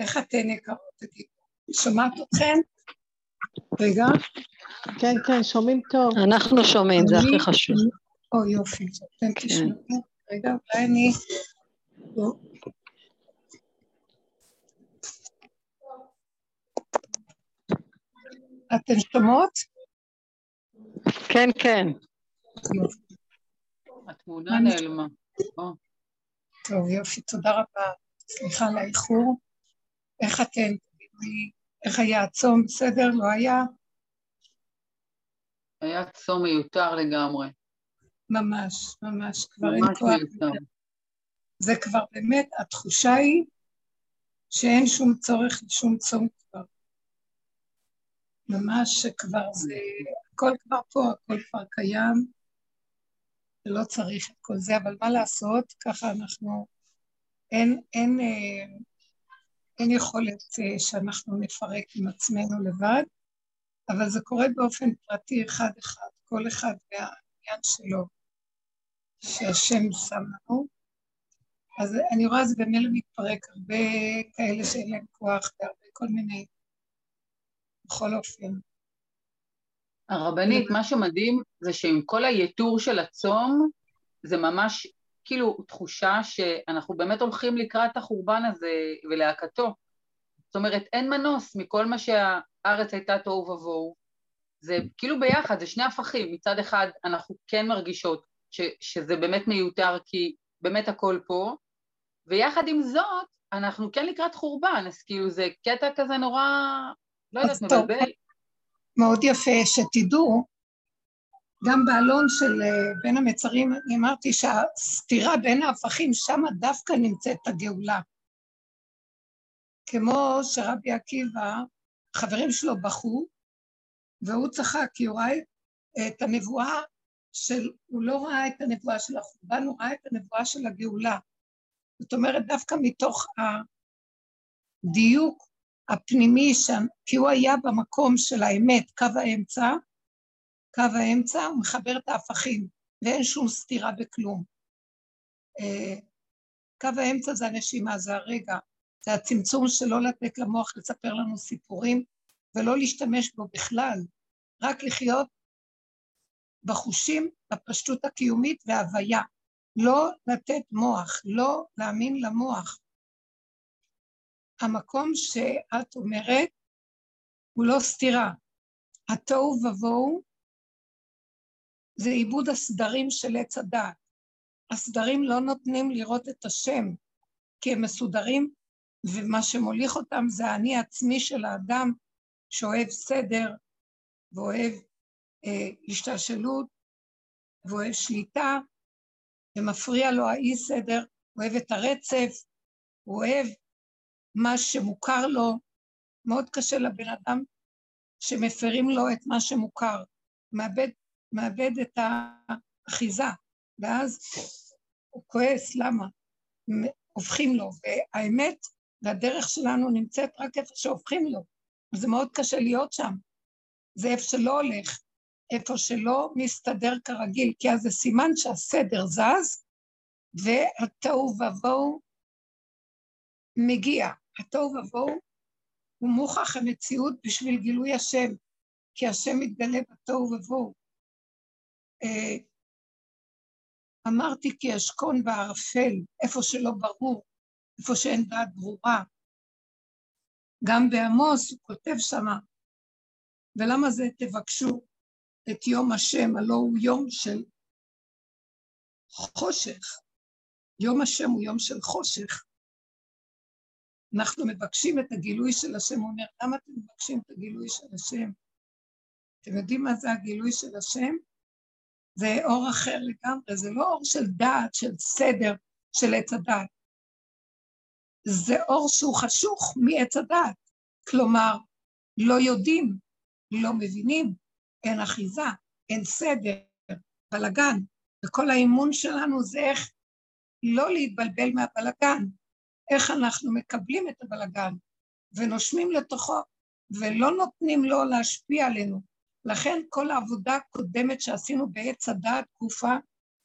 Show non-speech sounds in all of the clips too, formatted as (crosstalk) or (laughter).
איך אתן יקרות? שומעת אתכן? רגע. כן, כן, שומעים טוב. אנחנו שומעים, זה הכי חשוב. או יופי, אתם כן. תשמעו. רגע, אולי אני... אתן שומעות? כן, כן. התמונה נעלמה. טוב, יופי, תודה רבה. סליחה על האיחור. איך אתן? איך היה הצום? בסדר? לא היה? היה צום מיותר לגמרי. ממש, ממש, כבר ממש אין כוח. מיותר. זה כבר באמת, התחושה היא שאין שום צורך לשום צום כבר. ממש שכבר זה, הכל כבר פה, הכל כבר קיים, ולא צריך את כל זה, אבל מה לעשות, ככה אנחנו, אין, אין, אה, אין יכולת אה, שאנחנו נפרק עם עצמנו לבד, אבל זה קורה באופן פרטי אחד-אחד, כל אחד והעניין שלו, שהשם שם לנו. אז אני רואה זה במילא מתפרק, הרבה כאלה שאין להם כוח והרבה כל מיני, בכל אופן. הרבנית, מה שמדהים זה שעם כל היתור של הצום, זה ממש כאילו תחושה שאנחנו באמת הולכים לקראת החורבן הזה ולהקתו. זאת אומרת, אין מנוס מכל מה שהארץ הייתה תוהו ובוהו. זה כאילו ביחד, זה שני הפכים. מצד אחד, אנחנו כן מרגישות ש, שזה באמת מיותר, כי באמת הכל פה, ויחד עם זאת, אנחנו כן לקראת חורבן, אז כאילו זה קטע כזה נורא, לא יודעת, מבלבל. מאוד יפה, שתדעו, גם באלון של אה, בין המצרים, אני אמרתי שהסתירה בין ההפכים, שם דווקא נמצאת הגאולה. כמו שרבי עקיבא, חברים שלו בכו, והוא צחק, כי הוא ראה את הנבואה של, הוא לא ראה את הנבואה של החורבן, הוא ראה את הנבואה של הגאולה. זאת אומרת, דווקא מתוך הדיוק הפנימי שם, כי הוא היה במקום של האמת, קו האמצע, קו האמצע, הוא מחבר את ההפכים, ואין שום סתירה בכלום. אה, קו האמצע זה הנשימה, זה הרגע, זה הצמצום שלא לתת למוח לספר לנו סיפורים, ולא להשתמש בו בכלל, רק לחיות בחושים, בפשטות הקיומית וההוויה. לא לתת מוח, לא להאמין למוח. המקום שאת אומרת הוא לא סתירה. התוהו ובוהו זה עיבוד הסדרים של עץ הדעת. הסדרים לא נותנים לראות את השם, כי הם מסודרים, ומה שמוליך אותם זה האני העצמי של האדם שאוהב סדר ואוהב אה, השתלשלות ואוהב שליטה, ומפריע לו האי סדר, אוהב את הרצף, הוא אוהב מה שמוכר לו, מאוד קשה לבן אדם שמפרים לו את מה שמוכר, מאבד, מאבד את האחיזה, ואז הוא כועס, למה? הופכים לו, והאמת והדרך שלנו נמצאת רק איפה שהופכים לו, וזה מאוד קשה להיות שם, זה איפה שלא הולך, איפה שלא מסתדר כרגיל, כי אז זה סימן שהסדר זז, והתוהו ובוהו מגיע. התוהו ובוהו הוא מוכח המציאות בשביל גילוי השם, כי השם מתגלה בתוהו ובוהו. אה, אמרתי כי אשכון בערפל, איפה שלא ברור, איפה שאין דעת ברורה. גם בעמוס הוא כותב שמה, ולמה זה תבקשו את יום השם, הלא הוא יום של חושך. יום השם הוא יום של חושך. אנחנו מבקשים את הגילוי של השם, הוא אומר, למה אתם מבקשים את הגילוי של השם? אתם יודעים מה זה הגילוי של השם? זה אור אחר לגמרי, זה לא אור של דעת, של סדר, של עץ הדעת. זה אור שהוא חשוך מעץ הדעת. כלומר, לא יודעים, לא מבינים, אין אחיזה, אין סדר, בלגן. וכל האימון שלנו זה איך לא להתבלבל מהבלגן, איך אנחנו מקבלים את הבלגן ונושמים לתוכו ולא נותנים לו להשפיע עלינו. לכן כל העבודה הקודמת שעשינו בעץ הדעת תקופה,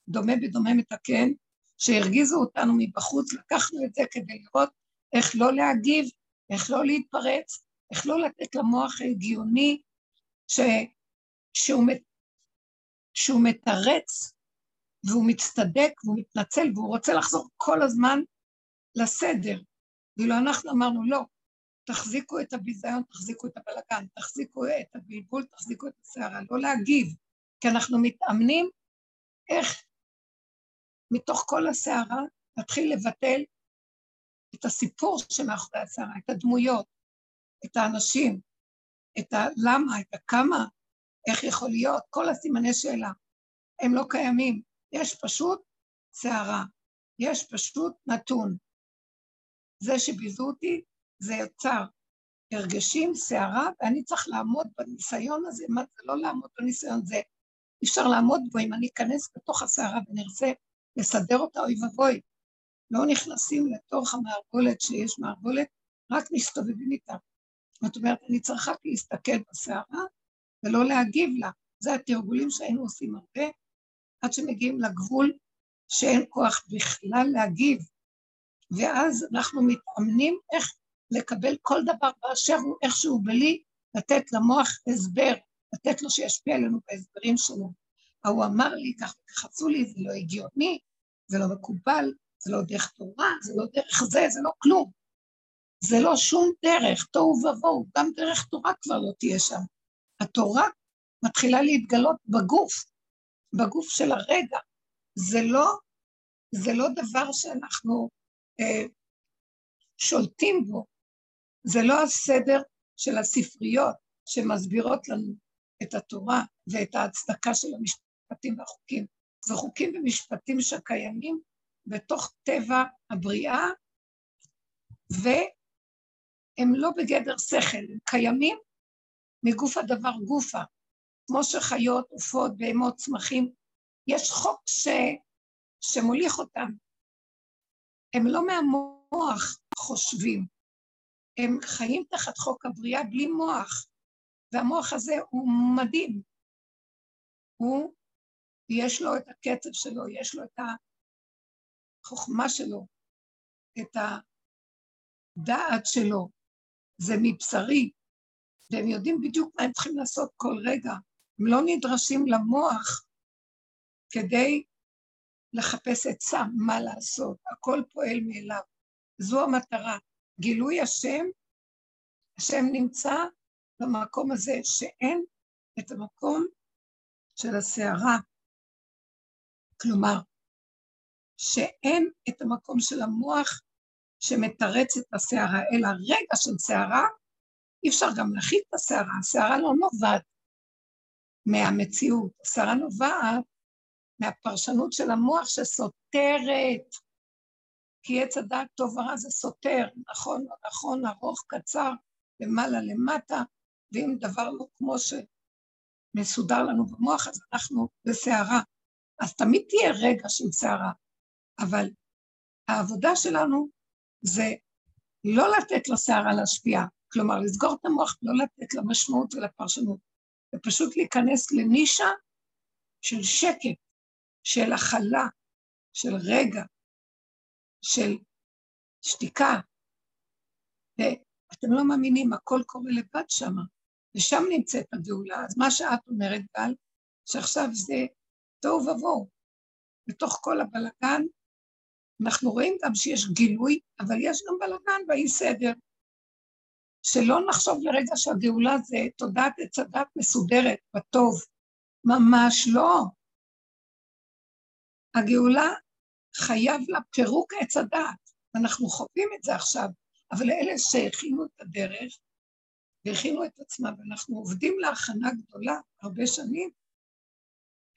דומה בדומה מתקן, שהרגיזו אותנו מבחוץ, לקחנו את זה כדי לראות איך לא להגיב איך לא להתפרץ, איך לא לתת למוח ההגיוני. שהוא, מת... שהוא מתרץ והוא מצטדק והוא מתנצל והוא רוצה לחזור כל הזמן לסדר. ואילו אנחנו אמרנו, לא, תחזיקו את הביזיון, תחזיקו את הבלגן, תחזיקו את הבלבול, תחזיקו את הסערה, לא להגיב, כי אנחנו מתאמנים איך מתוך כל הסערה נתחיל לבטל את הסיפור שמאחורי הסערה, את הדמויות, את האנשים, את הלמה, את הכמה, איך יכול להיות, כל הסימני שאלה, הם לא קיימים. יש פשוט סערה, יש פשוט נתון. זה שביזו אותי, זה יצר הרגשים, סערה, ואני צריך לעמוד בניסיון הזה. מה זה לא לעמוד בניסיון? זה אי אפשר לעמוד בו אם אני אכנס בתוך הסערה ונרצה לסדר אותה, אוי ואבוי. לא נכנסים לתוך המערבולת שיש מערבולת, רק מסתובבים איתה. זאת אומרת, אני צריכה רק להסתכל בסערה ולא להגיב לה. זה התרגולים שהיינו עושים הרבה, עד שמגיעים לגבול שאין כוח בכלל להגיב. ואז אנחנו מתאמנים איך לקבל כל דבר באשר הוא איכשהו בלי לתת למוח הסבר, לתת לו שישפיע עלינו בהסברים שלו. ההוא אמר לי, כך עשו לי, זה לא הגיוני, זה לא מקובל, זה לא דרך תורה, זה לא דרך זה, זה לא כלום. זה לא שום דרך, תוהו ובוהו, גם דרך תורה כבר לא תהיה שם. התורה מתחילה להתגלות בגוף, בגוף של הרגע. זה לא, זה לא דבר שאנחנו אה, שולטים בו, זה לא הסדר של הספריות שמסבירות לנו את התורה ואת ההצדקה של המשפטים והחוקים. זה חוקים ומשפטים שקיימים בתוך טבע הבריאה, והם לא בגדר שכל, הם קיימים מגוף הדבר גופה. כמו שחיות, עופות, בהמות, צמחים, יש חוק ש... שמוליך אותם. הם לא מהמוח חושבים, הם חיים תחת חוק הבריאה בלי מוח, והמוח הזה הוא מדהים. הוא, יש לו את הקצב שלו, יש לו את החוכמה שלו, את הדעת שלו, זה מבשרי, והם יודעים בדיוק מה הם צריכים לעשות כל רגע. הם לא נדרשים למוח כדי לחפש עצה מה לעשות, הכל פועל מאליו. זו המטרה. גילוי השם, השם נמצא במקום הזה שאין את המקום של הסערה. כלומר, שאין את המקום של המוח שמתרץ את הסערה, אלא רגע של סערה, אי אפשר גם להכיל את הסערה, הסערה לא נובעת מהמציאות, הסערה נובעת מהפרשנות של המוח שסותרת, כי עץ הדעת טוב ורע זה סותר, נכון, נכון, ארוך, קצר, למעלה, למטה, ואם דבר לא כמו שמסודר לנו במוח, אז אנחנו בסערה. אז תמיד תהיה רגע של סערה, אבל העבודה שלנו זה לא לתת לסערה להשפיע, כלומר לסגור את המוח, לא לתת לה משמעות ולפרשנות, ופשוט להיכנס לנישה של שקט, של הכלה, של רגע, של שתיקה. ואתם לא מאמינים, הכל קורה לבד שם, ושם נמצאת הגאולה. אז מה שאת אומרת, גל, שעכשיו זה תוהו ובוהו. בתוך כל הבלגן, אנחנו רואים גם שיש גילוי, אבל יש גם בלגן ואי סדר. שלא נחשוב לרגע שהגאולה זה תודעת עץ הדת מסודרת, בטוב. ממש לא. הגאולה חייב לה פירוק עץ הדעת. אנחנו חווים את זה עכשיו, אבל אלה שהכינו את הדרך והכינו את עצמם, ואנחנו עובדים להכנה גדולה הרבה שנים,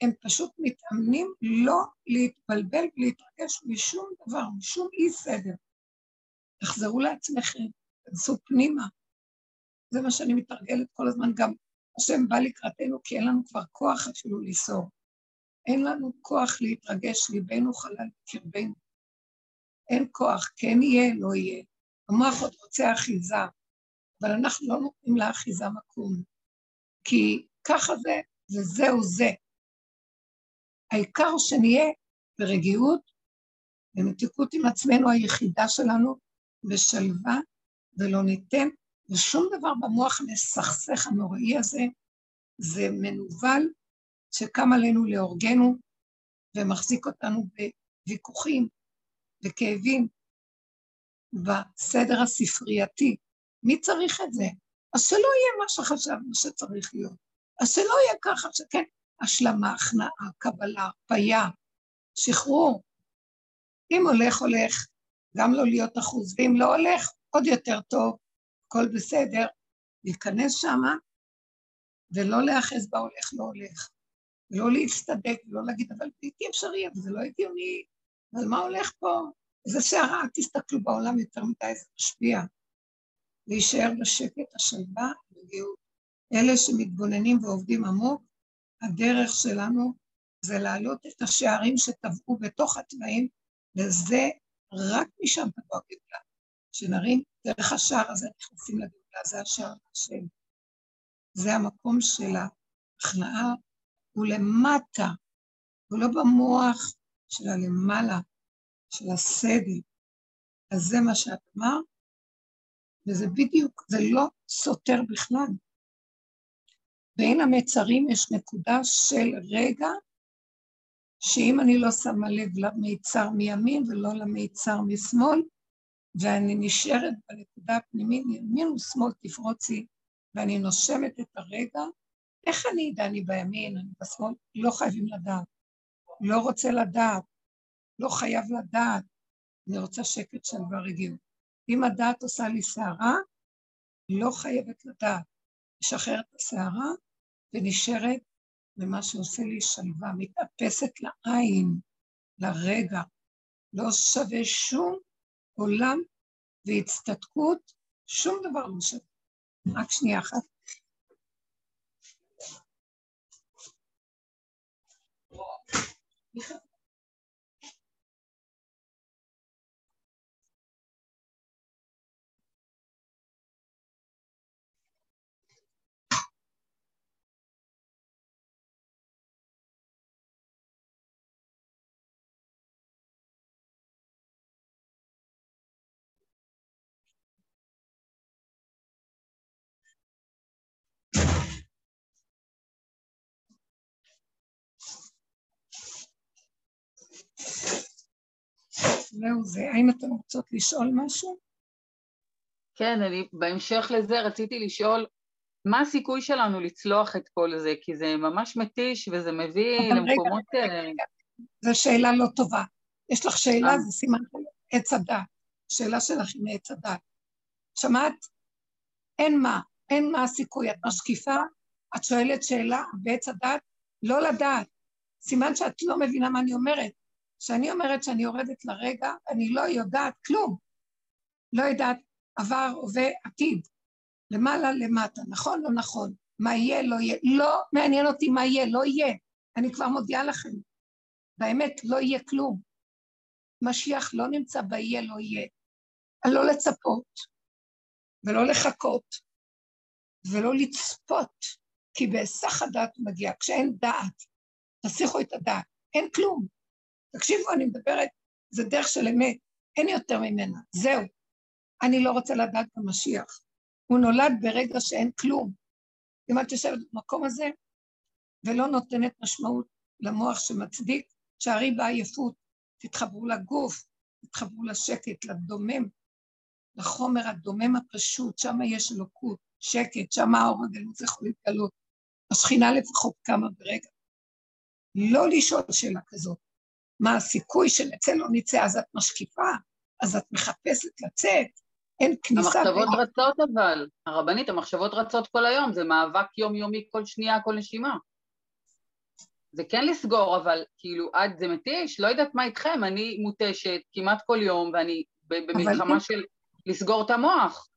הם פשוט מתאמנים לא להתבלבל ולהתרגש משום דבר, משום אי סדר. תחזרו לעצמכם, תנסו פנימה. זה מה שאני מתרגלת כל הזמן, גם השם בא לקראתנו, כי אין לנו כבר כוח אפילו לסור. אין לנו כוח להתרגש, ליבנו חלל בקרבנו. אין כוח, כן יהיה, לא יהיה. המוח עוד רוצה אחיזה, אבל אנחנו לא נותנים לאחיזה מקום, כי ככה זה, וזהו זה. העיקר שנהיה ברגיעות, במתיקות עם עצמנו היחידה שלנו, בשלווה ולא ניתן ושום דבר במוח מסכסך הנוראי הזה, זה מנוול שקם עלינו להורגנו ומחזיק אותנו בוויכוחים וכאבים בסדר הספרייתי. מי צריך את זה? אז שלא יהיה מה שחשבנו שצריך להיות. אז שלא יהיה ככה שכן, השלמה, הכנעה, קבלה, הרפאיה, שחרור. אם הולך, הולך, גם לא להיות אחוז, ואם לא הולך, עוד יותר טוב, הכל בסדר, להיכנס שמה ולא להיאחז בהולך לא הולך, ולא להצטדק ולא להגיד, אבל בלתי אפשרי, אבל זה לא הגיוני, אבל מה הולך פה? איזה שערה, אל תסתכלו בעולם יותר מדי, זה משפיע. להישאר בשקט, השלווה, בגאות. אלה שמתבוננים ועובדים עמוק, הדרך שלנו זה להעלות את השערים שטבעו בתוך התוואים, וזה, רק משם תבוא הגאולה. שנרים דרך השער הזה נכנסים לגאולה, זה השער השם. זה המקום של ההכנעה, הוא למטה, הוא לא במוח של הלמעלה, של הסדר. אז זה מה שאת אמרת, וזה בדיוק, זה לא סותר בכלל. בין המצרים יש נקודה של רגע, שאם אני לא שמה לב למיצר מימין ולא למיצר משמאל, ואני נשארת בנקודה הפנימית, ימין ושמאל תפרוצי, ואני נושמת את הרגע, איך אני אדע אני בימין, אני בשמאל? לא חייבים לדעת. לא רוצה לדעת, לא חייב לדעת. אני רוצה שקט, שלווה, רגיעות. אם הדעת עושה לי סערה, לא חייבת לדעת. משחררת את הסערה ונשארת במה שעושה לי שלווה, מתאפסת לעין, לרגע. לא שווה שום עולם והצטדקות, שום דבר לא שווה. רק שנייה אחת. Yeah. (laughs) זהו זה. האם אתן רוצות לשאול משהו? כן, אני בהמשך לזה רציתי לשאול, מה הסיכוי שלנו לצלוח את כל זה? כי זה ממש מתיש וזה מביא למקומות... רגע, רגע, רגע. זו שאלה לא טובה. יש לך שאלה, אה. זה סימן עץ הדת. שאלה שלך עם עץ הדת. שמעת? אין מה, אין מה הסיכוי. את משקיפה, את שואלת שאלה בעץ הדת, לא לדעת. סימן שאת לא מבינה מה אני אומרת. כשאני אומרת שאני יורדת לרגע, אני לא יודעת כלום. לא יודעת עבר, הווה, עתיד. למעלה, למטה, נכון, לא נכון. מה יהיה, לא יהיה. לא מעניין אותי מה יהיה, לא יהיה. אני כבר מודיעה לכם. באמת, לא יהיה כלום. משיח לא נמצא ביהיה, לא יהיה. לא לצפות, ולא לחכות, ולא לצפות, כי בהיסח הדעת מגיע. כשאין דעת, תסיכו את הדעת, אין כלום. תקשיבו, אני מדברת, זה דרך של אמת, אין יותר ממנה, זהו. אני לא רוצה לדעת במשיח. הוא נולד ברגע שאין כלום. אם את יושבת במקום הזה ולא נותנת משמעות למוח שמצדיק, שערי בעייפות, תתחברו לגוף, תתחברו לשקט, לדומם, לחומר הדומם הפשוט, שם יש אלוקות, שקט, שם האור הגלות יכול להתגלות. השכינה לפחות קמה ברגע. לא לשאול שאלה כזאת, מה הסיכוי שנצא לא נצא, אז את משקיפה, אז את מחפשת לצאת, אין כניסה... המחשבות בין... רצות אבל, הרבנית, המחשבות רצות כל היום, זה מאבק יומיומי כל שנייה, כל נשימה. זה כן לסגור, אבל כאילו, עד זה מתיש, לא יודעת מה איתכם, אני מותשת כמעט כל יום, ואני במלחמה אם... של לסגור את המוח,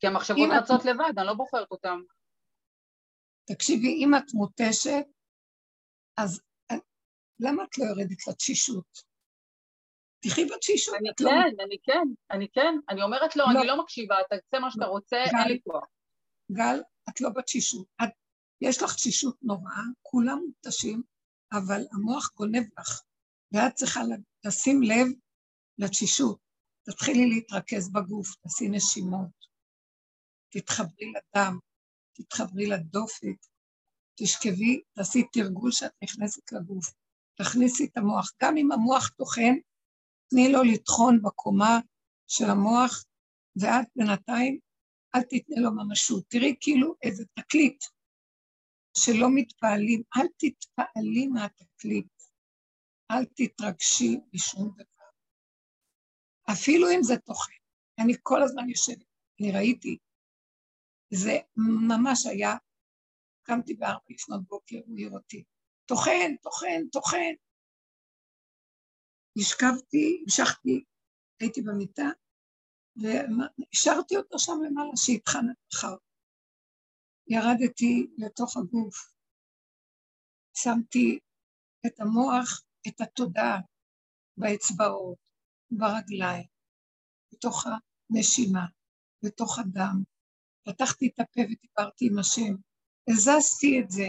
כי המחשבות רצות את... לבד, אני לא בוחרת אותן. תקשיבי, אם את מותשת, אז למה את לא יורדת לתשישות? תחי בתשישות. אני לא כן, לא... אני כן, אני כן. אני אומרת לו, לא, אני לא מקשיבה, תעשה מה שאתה לא. רוצה, אין לי כוח. גל, את לא בתשישות. את, יש לך תשישות נוראה, כולם מותשים, אבל המוח גונב לך, ואת צריכה לשים לב לתשישות. תתחילי להתרכז בגוף, תעשי נשימות, תתחברי לדם, תתחברי לדופק, תשכבי, תעשי תרגול שאת נכנסת לגוף, תכניסי את המוח. גם אם המוח טוחן, תני לו לטחון בקומה של המוח, ואת בינתיים, אל תתני לו ממשות. תראי כאילו איזה תקליט שלא מתפעלים, אל תתפעלי מהתקליט, אל תתרגשי בשום דבר. אפילו אם זה טוחן. אני כל הזמן יושבת, אני ראיתי, זה ממש היה, קמתי בארבע לפנות בוקר, הוא העיר אותי, טוחן, טוחן, טוחן. נשכבתי, המשכתי, הייתי במיטה, והשארתי אותו שם למעלה, שיטחן אחר. ירדתי לתוך הגוף, שמתי את המוח, את התודעה, באצבעות, ברגליים, בתוך הנשימה, בתוך הדם. פתחתי את הפה ודיברתי עם השם. הזזתי את זה,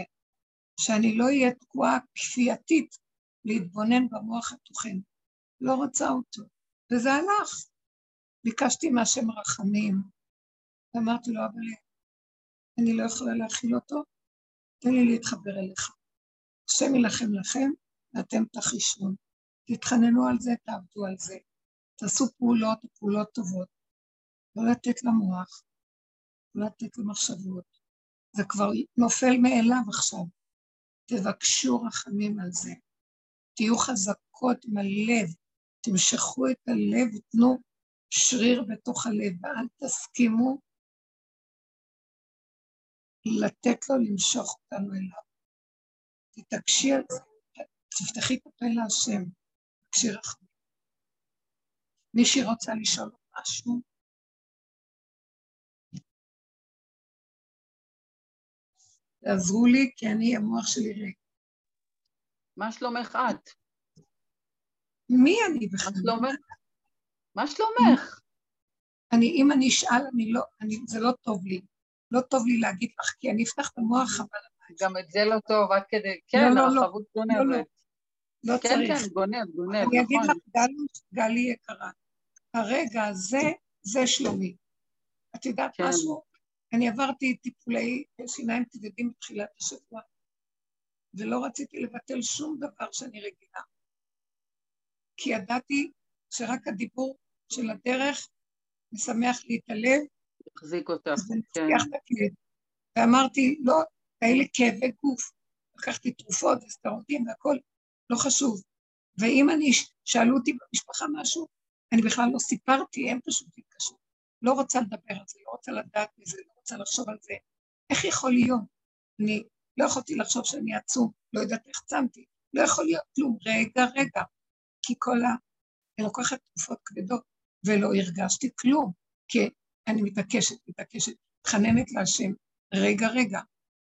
שאני לא אהיה תקועה כפייתית להתבונן במוח הטוחן. לא רוצה אותו. וזה הלך. ביקשתי מהשם רחמים, ואמרתי לו, אבל אני לא יכולה להכיל אותו, תן לי להתחבר אליך. השם יילחם לכם, ואתם תחישון. תתחננו על זה, תעבדו על זה. תעשו פעולות, פעולות טובות. לא לתת למוח, לא לתת למחשבות. זה כבר נופל מאליו עכשיו. תבקשו רחמים על זה. תהיו חזקות עם הלב, תמשכו את הלב ותנו שריר בתוך הלב, ואל תסכימו לתת לו למשוך אותנו אליו. תתעקשי על זה, תפתחי את הפה להשם, תקשי רחמים. מישהי רוצה לשאול משהו? תעזרו לי, כי אני, המוח שלי ריק. מה שלומך את? מי אני בכלל? מה שלומך? מה שלומך? אני, אם אני אשאל, אני לא, אני, זה לא טוב לי. לא טוב לי להגיד לך, כי אני אפתח את המוח, אבל... גם את זה לא טוב, עד כדי, כן, לא, הרחבות לא, לא, גונבת. לא כן, צריך. כן, גונב, גונב, אני אגיד נכון. לך, גלי, גלי יקרה, הרגע הזה, זה שלומי. את יודעת כן. משהו? אני עברתי טיפולי שיניים כבדים בתחילת השבוע, ולא רציתי לבטל שום דבר שאני רגילה. כי ידעתי שרק הדיבור של הדרך משמח לי את הלב, החזיק אותך, כן. את הכאב. ואמרתי, לא, לי כאבי גוף. לקחתי תרופות וסטרונטים והכל, לא חשוב. ואם אני, שאלו אותי במשפחה משהו, אני בכלל לא סיפרתי, הם פשוט התקשרו. לא רוצה לדבר על זה, לא רוצה לדעת מזה, לא רוצה לחשוב על זה. איך יכול להיות? אני לא יכולתי לחשוב שאני עצום, לא יודעת איך צמתי, לא יכול להיות כלום. רגע, רגע. כי כל ה... אני לוקחת תרופות כבדות, ולא הרגשתי כלום, כי אני מתעקשת, מתעקשת, מתחננת להשם, רגע, רגע,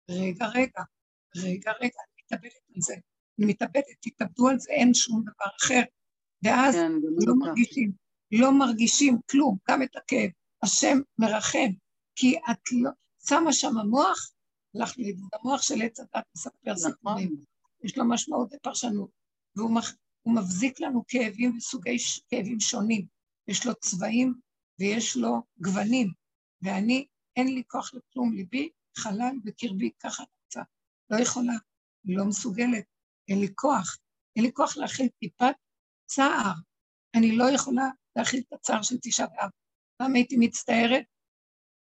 רגע, רגע, רגע, רגע, אני מתאבדת על זה. אני מתאבדת, תתאבדו על זה, אין שום דבר אחר. ואז כן, לא. מרגישים, לא מרגישים כלום, גם את הכאב. השם מרחם, כי את לא, שמה שם המוח, הלך לאיבוד המוח של עץ הדת מספר סיפורים. נכון, יש לו משמעות ופרשנות, והוא מח, מבזיק לנו כאבים וסוגי ש- כאבים שונים. יש לו צבעים ויש לו גוונים, ואני, אין לי כוח לכלום, ליבי חלל בקרבי, ככה רוצה. לא יכולה, לא מסוגלת, אין לי כוח. אין לי כוח להכיל טיפת צער. אני לא יכולה להכיל את הצער של תשעה באב. פעם הייתי מצטערת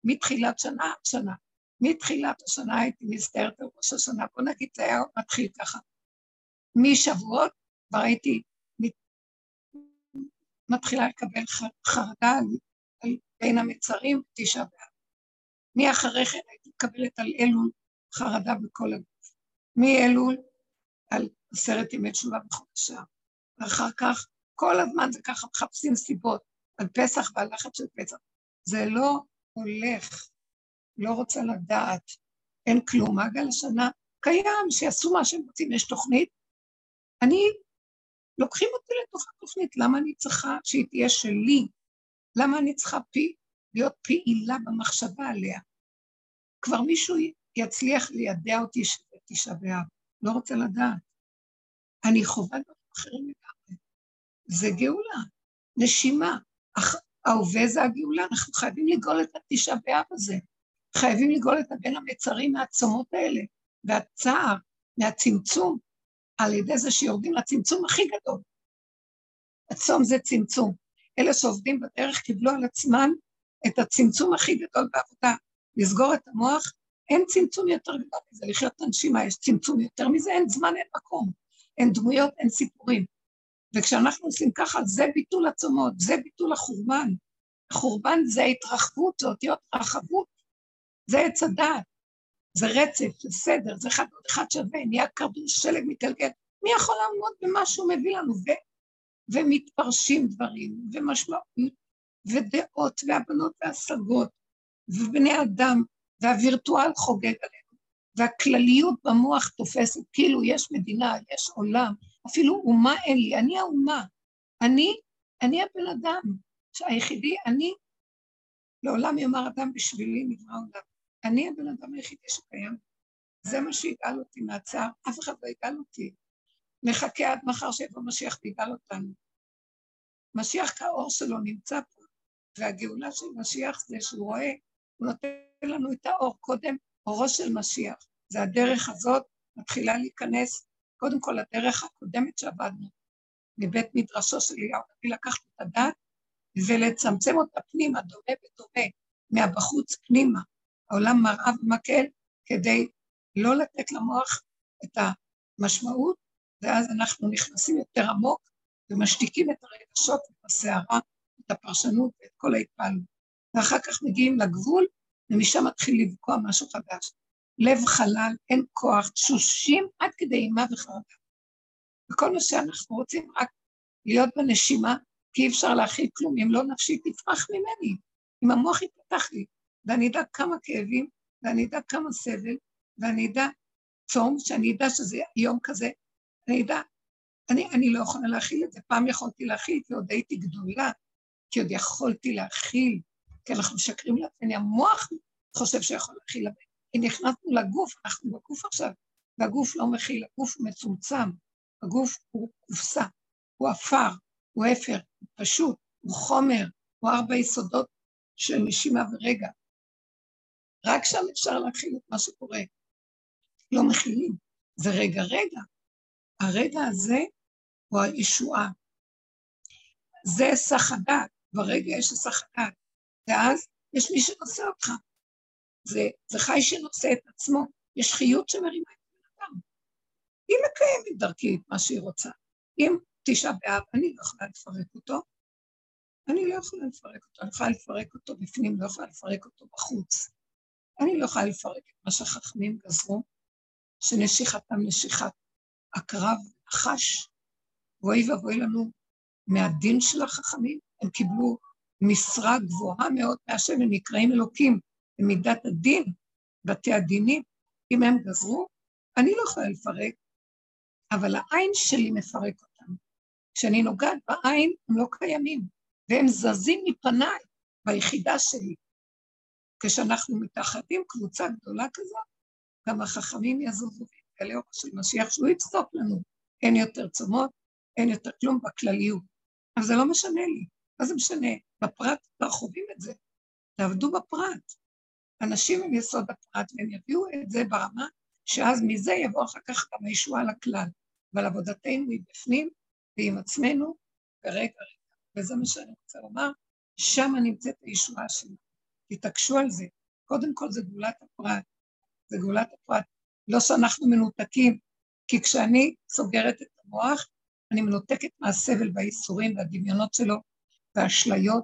מתחילת שנה עד שנה. מתחילת השנה הייתי מצטערת על ראש השנה, בוא נגיד זה היה מתחיל ככה. משבועות כבר הייתי מת- מתחילה לקבל חרדה על, על בין המצרים תשעה באב. מאחרי כן הייתי מקבלת על אלול חרדה בכל הגוף. מאלול על עשרת ימי תשובה בחודשה. ואחר כך, כל הזמן זה ככה, מחפשים סיבות על פסח ועל לחץ של פסח. זה לא הולך, לא רוצה לדעת, אין כלום. מעגל השנה קיים, שיעשו מה שהם רוצים, יש תוכנית. אני, לוקחים אותי לתוך התוכנית, למה אני צריכה שהיא תהיה שלי? למה אני צריכה פי, להיות פעילה במחשבה עליה? כבר מישהו יצליח לידע אותי שזה תשעה באב, לא רוצה לדעת. אני חווה דברים אחרים לגמרי. זה גאולה, נשימה. ההווה זה הגאולה, אנחנו חייבים לגאול את התשעה באב הזה. חייבים לגאול את הבן המצרים מהצומות האלה, והצער, מהצמצום, על ידי זה שיורדים לצמצום הכי גדול. הצום זה צמצום. אלה שעובדים בדרך קיבלו על עצמם את הצמצום הכי גדול בעבודה, לסגור את המוח, אין צמצום יותר גדול מזה, לחיות את הנשימה, יש צמצום יותר מזה, אין זמן, אין מקום, אין דמויות, אין סיפורים. וכשאנחנו עושים ככה, זה ביטול הצומות, זה ביטול החורבן. החורבן זה התרחבות, זה אותיות רחבות, זה עץ הדעת, זה רצף, זה סדר, זה אחד עוד אחד שווה, נהיה כדור שלג מתגלגל. מי יכול לעמוד במה שהוא מביא לנו? ו... ומתפרשים דברים, ומשמעות, ודעות, והבנות והשגות, ובני אדם, והווירטואל חוגג עלינו, והכלליות במוח תופסת, כאילו יש מדינה, יש עולם, אפילו אומה אין לי, אני האומה, אני, אני הבן אדם, היחידי, אני, לעולם יאמר אדם בשבילי נברא עולם. אני הבן אדם היחידי שקיים. זה מה שיגאל אותי מהצער, אף אחד לא יגאל אותי. נחכה עד מחר שיבוא משיח ויגאל אותנו. משיח כאור שלו נמצא פה, והגאולה של משיח זה שהוא רואה, הוא נותן לנו את האור קודם, אורו של משיח. זה הדרך הזאת מתחילה להיכנס, קודם כל הדרך הקודמת שעבדנו, מבית מדרשו של אליהו לקחת את הדת ולצמצם אותה פנימה, דומה ודומה, מהבחוץ פנימה, העולם מראה ומקל, כדי לא לתת למוח את המשמעות, ואז אנחנו נכנסים יותר עמוק ומשתיקים את הרגשות את הסערה, את הפרשנות ואת כל ההתפעלות. ואחר כך מגיעים לגבול, ומשם מתחיל לבקוע משהו חדש. לב חלל, אין כוח, תשושים עד כדי אימה וחרדה. וכל מה שאנחנו רוצים רק להיות בנשימה, כי אי אפשר להכיל כלום, אם לא נפשי תפרח ממני, אם המוח יפתח לי, ואני אדע כמה כאבים, ואני אדע כמה סבל, ואני אדע צום, שאני אדע שזה יום כזה, אני אדע, אני, אני לא יכולה להכיל את זה. פעם יכולתי להכיל, כי עוד הייתי גדולה, כי עוד יכולתי להכיל, כי אנחנו משקרים לעצמי, המוח חושב שיכול להכיל, כי נכנסנו לגוף, אנחנו בגוף עכשיו, והגוף לא מכיל, הגוף מצומצם, הגוף הוא קופסה, הוא עפר, הוא אפר, הוא פשוט, הוא חומר, הוא ארבע יסודות של נשימה ורגע. רק שם אפשר להכיל את מה שקורה. לא מכילים, זה רגע-רגע. הרגע הזה הוא הישועה. זה היסח הדעת, ברגע יש היסח הדעת, ואז יש מי שנושא אותך. זה, זה חי שנושא את עצמו, יש חיות שמרימה את בן אדם. היא מקיימת דרכי את מה שהיא רוצה. אם תשעה באב, אני לא יכולה לפרק אותו, אני לא יכולה לפרק אותו, אני יכולה לפרק אותו בפנים, לא יכולה לפרק אותו בחוץ. אני לא יכולה לפרק את מה שהחכמים גזרו, שנשיכתם נשיכת הקרב נחש, ואוי ואבוי לנו מהדין של החכמים, הם קיבלו משרה גבוהה מאוד מהשם, הם נקראים אלוקים, במידת הדין, בתי הדינים, אם הם גזרו, אני לא יכולה לפרק, אבל העין שלי מפרק אותם. כשאני נוגעת בעין, הם לא קיימים, והם זזים מפניי ביחידה שלי. כשאנחנו מתאחדים קבוצה גדולה כזאת, גם החכמים יזוזו ויתגלה אור של משיח, שהוא יפסוק לנו. אין יותר צומות, אין יותר כלום בכלליות. אבל זה לא משנה לי. מה זה משנה? בפרט כבר חווים את זה. תעבדו בפרט. אנשים הם יסוד הפרט, והם יביאו את זה ברמה שאז מזה יבוא אחר כך גם הישועה לכלל. אבל עבודתנו היא בפנים, ועם עצמנו, ורגע רגע. וזה מה שאני רוצה לומר, שם נמצאת הישועה שלנו. תתעקשו על זה. קודם כל זה גאולת הפרט. זה גאולת הפרט. לא שאנחנו מנותקים, כי כשאני סוגרת את המוח, אני מנותקת מהסבל והייסורים והדמיונות שלו, והאשליות,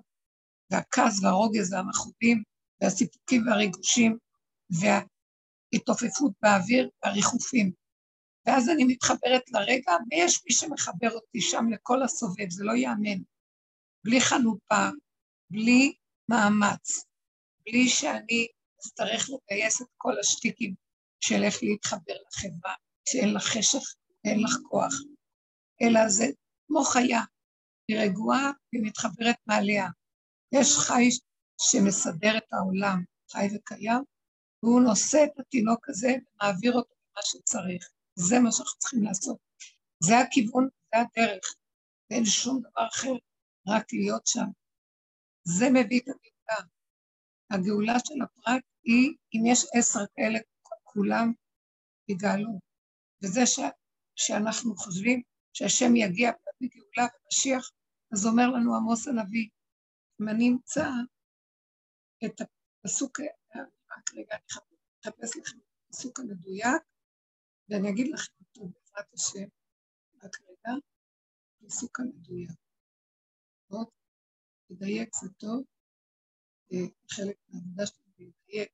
והכעס והרוגז והמחובים, והסיפוקים והריגושים, וההתעופפות באוויר והריחופים. ואז אני מתחברת לרגע, ויש מי שמחבר אותי שם לכל הסובב, זה לא ייאמן. בלי חנופה, בלי מאמץ, בלי שאני אצטרך לגייס את כל השטיקים של איך להתחבר לחברה, שאין לך חשך ואין לך כוח, אלא זה כמו חיה, היא רגועה והיא מתחברת מעליה. יש חי שמסדר את העולם, חי וקיים, והוא נושא את התינוק הזה ומעביר אותו למה שצריך. זה מה שאנחנו צריכים לעשות. זה הכיוון, זה הדרך, ואין שום דבר אחר, רק להיות שם. זה מביא את הגאולה. הגאולה של הפרט היא, אם יש עשר כאלה, כולם יגאלו. וזה ש, שאנחנו חושבים שהשם יגיע בגאולה ומשיח, אז אומר לנו עמוס הנביא, אם אני אמצא את הפסוק, רק רגע, אני אחפש לכם את הפסוק המדויק, ואני אגיד לכם אותו בעזרת השם, רק רגע, הפסוק המדויק. טוב, תדייק זה טוב, אה, חלק מהעבודה שלי לדייק.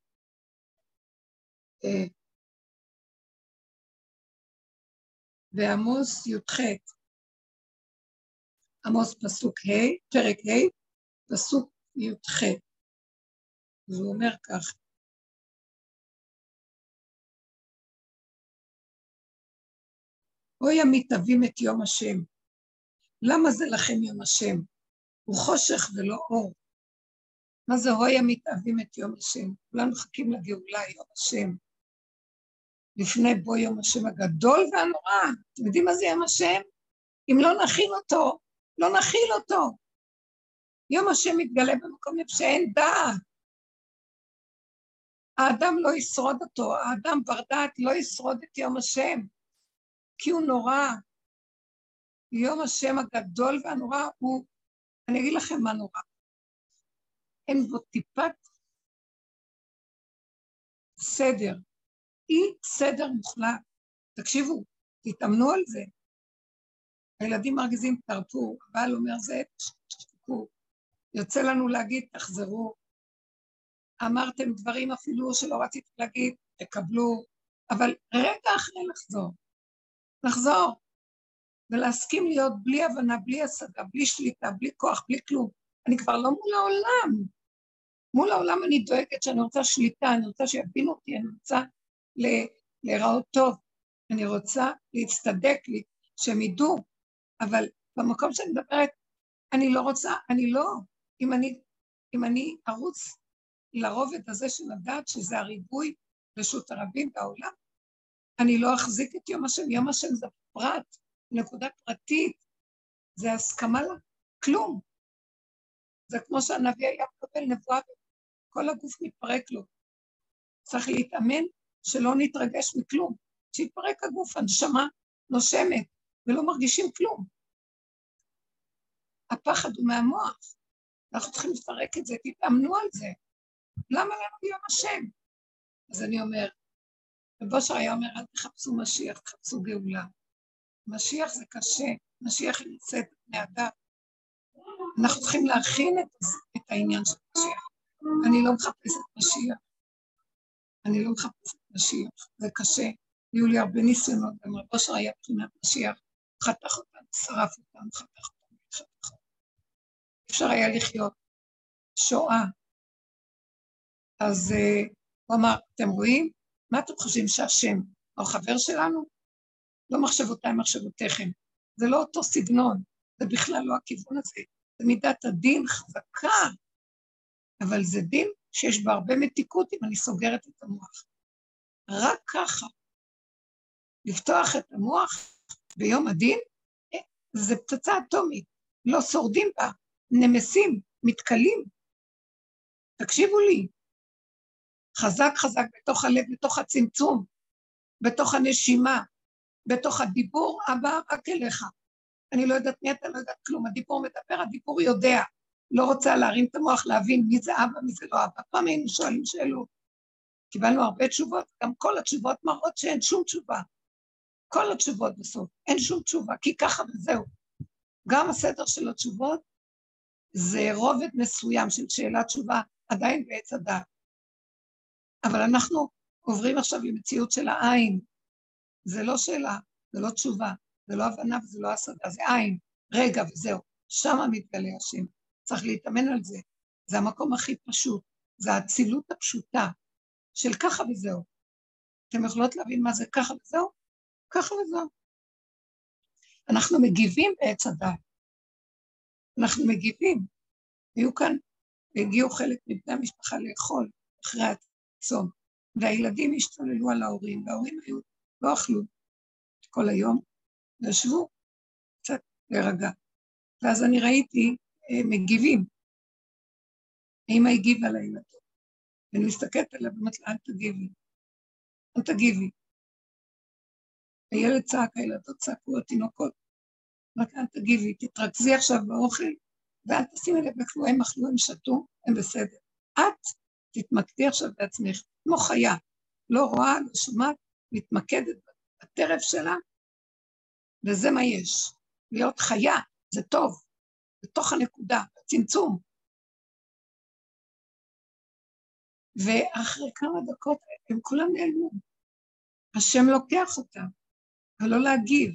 אה, ועמוס י"ח, עמוס פסוק ה', פרק ה', פסוק י"ח. והוא אומר כך, אוי המתאבים את יום השם. למה זה לכם יום השם? הוא חושך ולא אור. מה זה הוי המתאבים את יום השם? כולנו מחכים לגאולה, יום השם. לפני בוא יום השם הגדול והנורא. אתם יודעים מה זה יום השם? אם לא נכין אותו, לא נכיל אותו. יום השם מתגלה במקום שאין דעת. האדם לא ישרוד אותו, האדם בר דעת לא ישרוד את יום השם, כי הוא נורא. יום השם הגדול והנורא הוא, אני אגיד לכם מה נורא. אין בו טיפת סדר, אי סדר מוחלט. תקשיבו, תתאמנו על זה. הילדים מרגיזים, תרפו, הבעל אומר זה, תשתקו. יוצא לנו להגיד, תחזרו. אמרתם דברים אפילו שלא רציתם להגיד, תקבלו, אבל רגע אחרי לחזור. לחזור, ולהסכים להיות בלי הבנה, בלי השגה, בלי שליטה, בלי כוח, בלי כלום. אני כבר לא מול העולם. מול העולם אני דואגת שאני רוצה שליטה, אני רוצה שיבינו אותי, אני רוצה להיראות טוב, אני רוצה להצטדק לי, שהם ידעו, אבל במקום שאני מדברת, אני לא רוצה, אני לא, אם אני, אם אני ארוץ לרובד הזה של הדת, שזה הריבוי רשות הרבים בעולם, אני לא אחזיק את יום השם, יום השם זה פרט, נקודה פרטית, זה הסכמה לכלום. זה כמו שהנביא היה מקבל נבואה, כל הגוף מתפרק לו. צריך להתאמן שלא נתרגש מכלום, שיתפרק הגוף, הנשמה נושמת ולא מרגישים כלום. הפחד הוא מהמוח, אנחנו צריכים לפרק את זה, תתאמנו על זה. למה לנו יום השם? אז אני אומר, ובושר היה אומר, אל תחפשו משיח, תחפשו גאולה. משיח זה קשה, משיח נמצאת בני אדם. אנחנו צריכים להכין את, את העניין של משיח. אני לא מחפשת משיח. אני לא מחפשת משיח, זה קשה. היו לי הרבה ניסיונות, גם רב אושר היה מבחינת משיח, חתך אותם, שרף אותם, חתך אותם, חתך אותם. אפשר היה לחיות שואה. אז uh, הוא אמר, אתם רואים? מה אתם חושבים שהשם הוא חבר שלנו? לא מחשבותיי מחשבותיכם. זה לא אותו סגנון, זה בכלל לא הכיוון הזה. זה מידת הדין חזקה, אבל זה דין שיש בה הרבה מתיקות אם אני סוגרת את המוח. רק ככה. לפתוח את המוח ביום הדין, זה פצצה אטומית, לא שורדים בה, נמסים, מתכלים. תקשיבו לי, חזק חזק בתוך הלב, בתוך הצמצום, בתוך הנשימה, בתוך הדיבור הבא רק אליך. אני לא יודעת מי אתה, לא יודעת כלום, הדיבור מדבר, הדיבור יודע. לא רוצה להרים את המוח, להבין מי זה אבא, מי זה לא אבא. פעם היינו שואלים שאלות. קיבלנו הרבה תשובות, גם כל התשובות מראות שאין שום תשובה. כל התשובות בסוף, אין שום תשובה, כי ככה וזהו. גם הסדר של התשובות זה רובד מסוים של שאלה תשובה, עדיין בעץ הדעת. אבל אנחנו עוברים עכשיו למציאות של העין. זה לא שאלה, זה לא תשובה, זה לא הבנה וזה לא השגה, זה עין, רגע וזהו. שם מתגלה השם. צריך להתאמן על זה. זה המקום הכי פשוט, זה האצילות הפשוטה של ככה וזהו. אתם יכולות להבין מה זה ככה וזהו? ככה וזהו. אנחנו מגיבים בעץ הדת. אנחנו מגיבים. היו כאן, הגיעו חלק מבני המשפחה לאכול אחרי הצום, והילדים השתוללו על ההורים, וההורים היו, לא אכלו כל היום, ישבו קצת להירגע. ואז אני ראיתי מגיבים. האמא הגיבה לילדות. ואני מסתכלת עליה ואומרת לה, אל תגיבי, אל תגיבי. הילד צעק, הילדות צעקו, התינוקות. אמרתי, אל תגיבי, תתרכזי עכשיו באוכל, ואל תשימי לב הם אכלו, הם שתו, הם בסדר. את תתמקדי עכשיו בעצמך, כמו חיה, לא רואה, לא שומעת, מתמקדת בטרף שלה, וזה מה יש. להיות חיה זה טוב, בתוך הנקודה, בצמצום. ואחרי כמה דקות הם כולם נעלמו. השם לוקח אותם, ולא להגיב.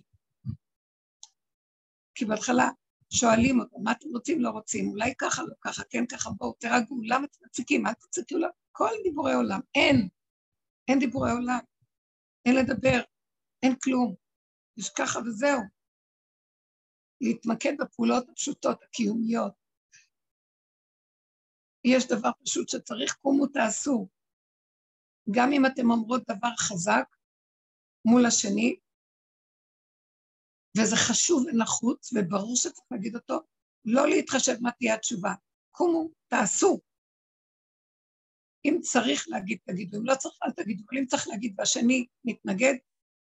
כי בהתחלה שואלים אותם, מה אתם רוצים, לא רוצים, אולי ככה, לא ככה, כן ככה, בואו, תירגעו, למה אתם מציקים, אל תציקו לה, כל דיבורי עולם, אין, אין דיבורי עולם, אין לדבר, אין כלום, יש ככה וזהו. להתמקד בפעולות הפשוטות, הקיומיות. יש דבר פשוט שצריך, קומו תעשו. גם אם אתם אומרות דבר חזק מול השני, וזה חשוב ונחוץ, וברור שצריך להגיד אותו, לא להתחשב מה תהיה התשובה. קומו, תעשו. אם צריך להגיד, תגידו, אם לא צריך, אל תגידו, אבל אם צריך להגיד והשני מתנגד,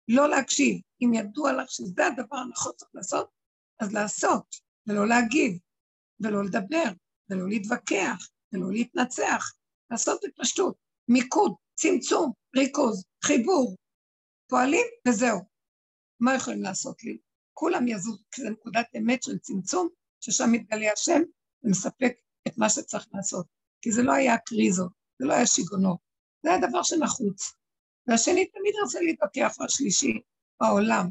לא להקשיב. אם ידוע לך שזה הדבר הנכון צריך לעשות, אז לעשות, ולא להגיב, ולא לדבר, ולא להתווכח, ולא להתנצח, לעשות בפשטות, מיקוד, צמצום, ריכוז, חיבור, פועלים וזהו. מה יכולים לעשות לי? כולם יזוזו, כי זו נקודת אמת של צמצום, ששם מתגלה השם ומספק את מה שצריך לעשות. כי זה לא היה קריזות, זה לא היה שיגונות, זה היה דבר שנחוץ. והשני תמיד רוצה להתווכח, והשלישי, בעולם.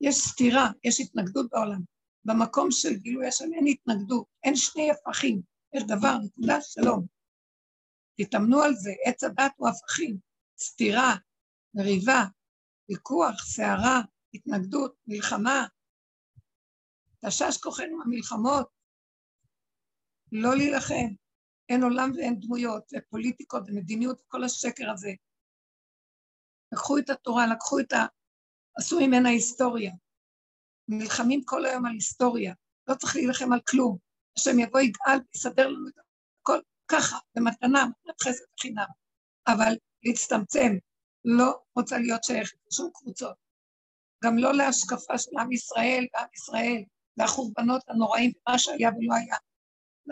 יש סתירה, יש התנגדות בעולם. במקום של גילוי השם אין התנגדות, אין שני הפכים, יש דבר, נקודה, שלום. תתאמנו על זה, עץ הדת הוא הפכים, סתירה, מריבה, ויכוח, סערה, התנגדות, מלחמה. תשש כוחנו המלחמות, לא להילחם. אין עולם ואין דמויות, ופוליטיקות ומדיניות וכל השקר הזה. לקחו את התורה, לקחו את ה... עשו ממנה היסטוריה. נלחמים כל היום על היסטוריה, לא צריך להילחם על כלום. השם יבוא, יגאל, יסדר לנו את הכל ככה, במתנה, מתנת חסד חינם. אבל להצטמצם, לא רוצה להיות שייכת לשום קבוצות. גם לא להשקפה של עם ישראל ועם ישראל, והחורבנות הנוראים, מה שהיה ולא היה.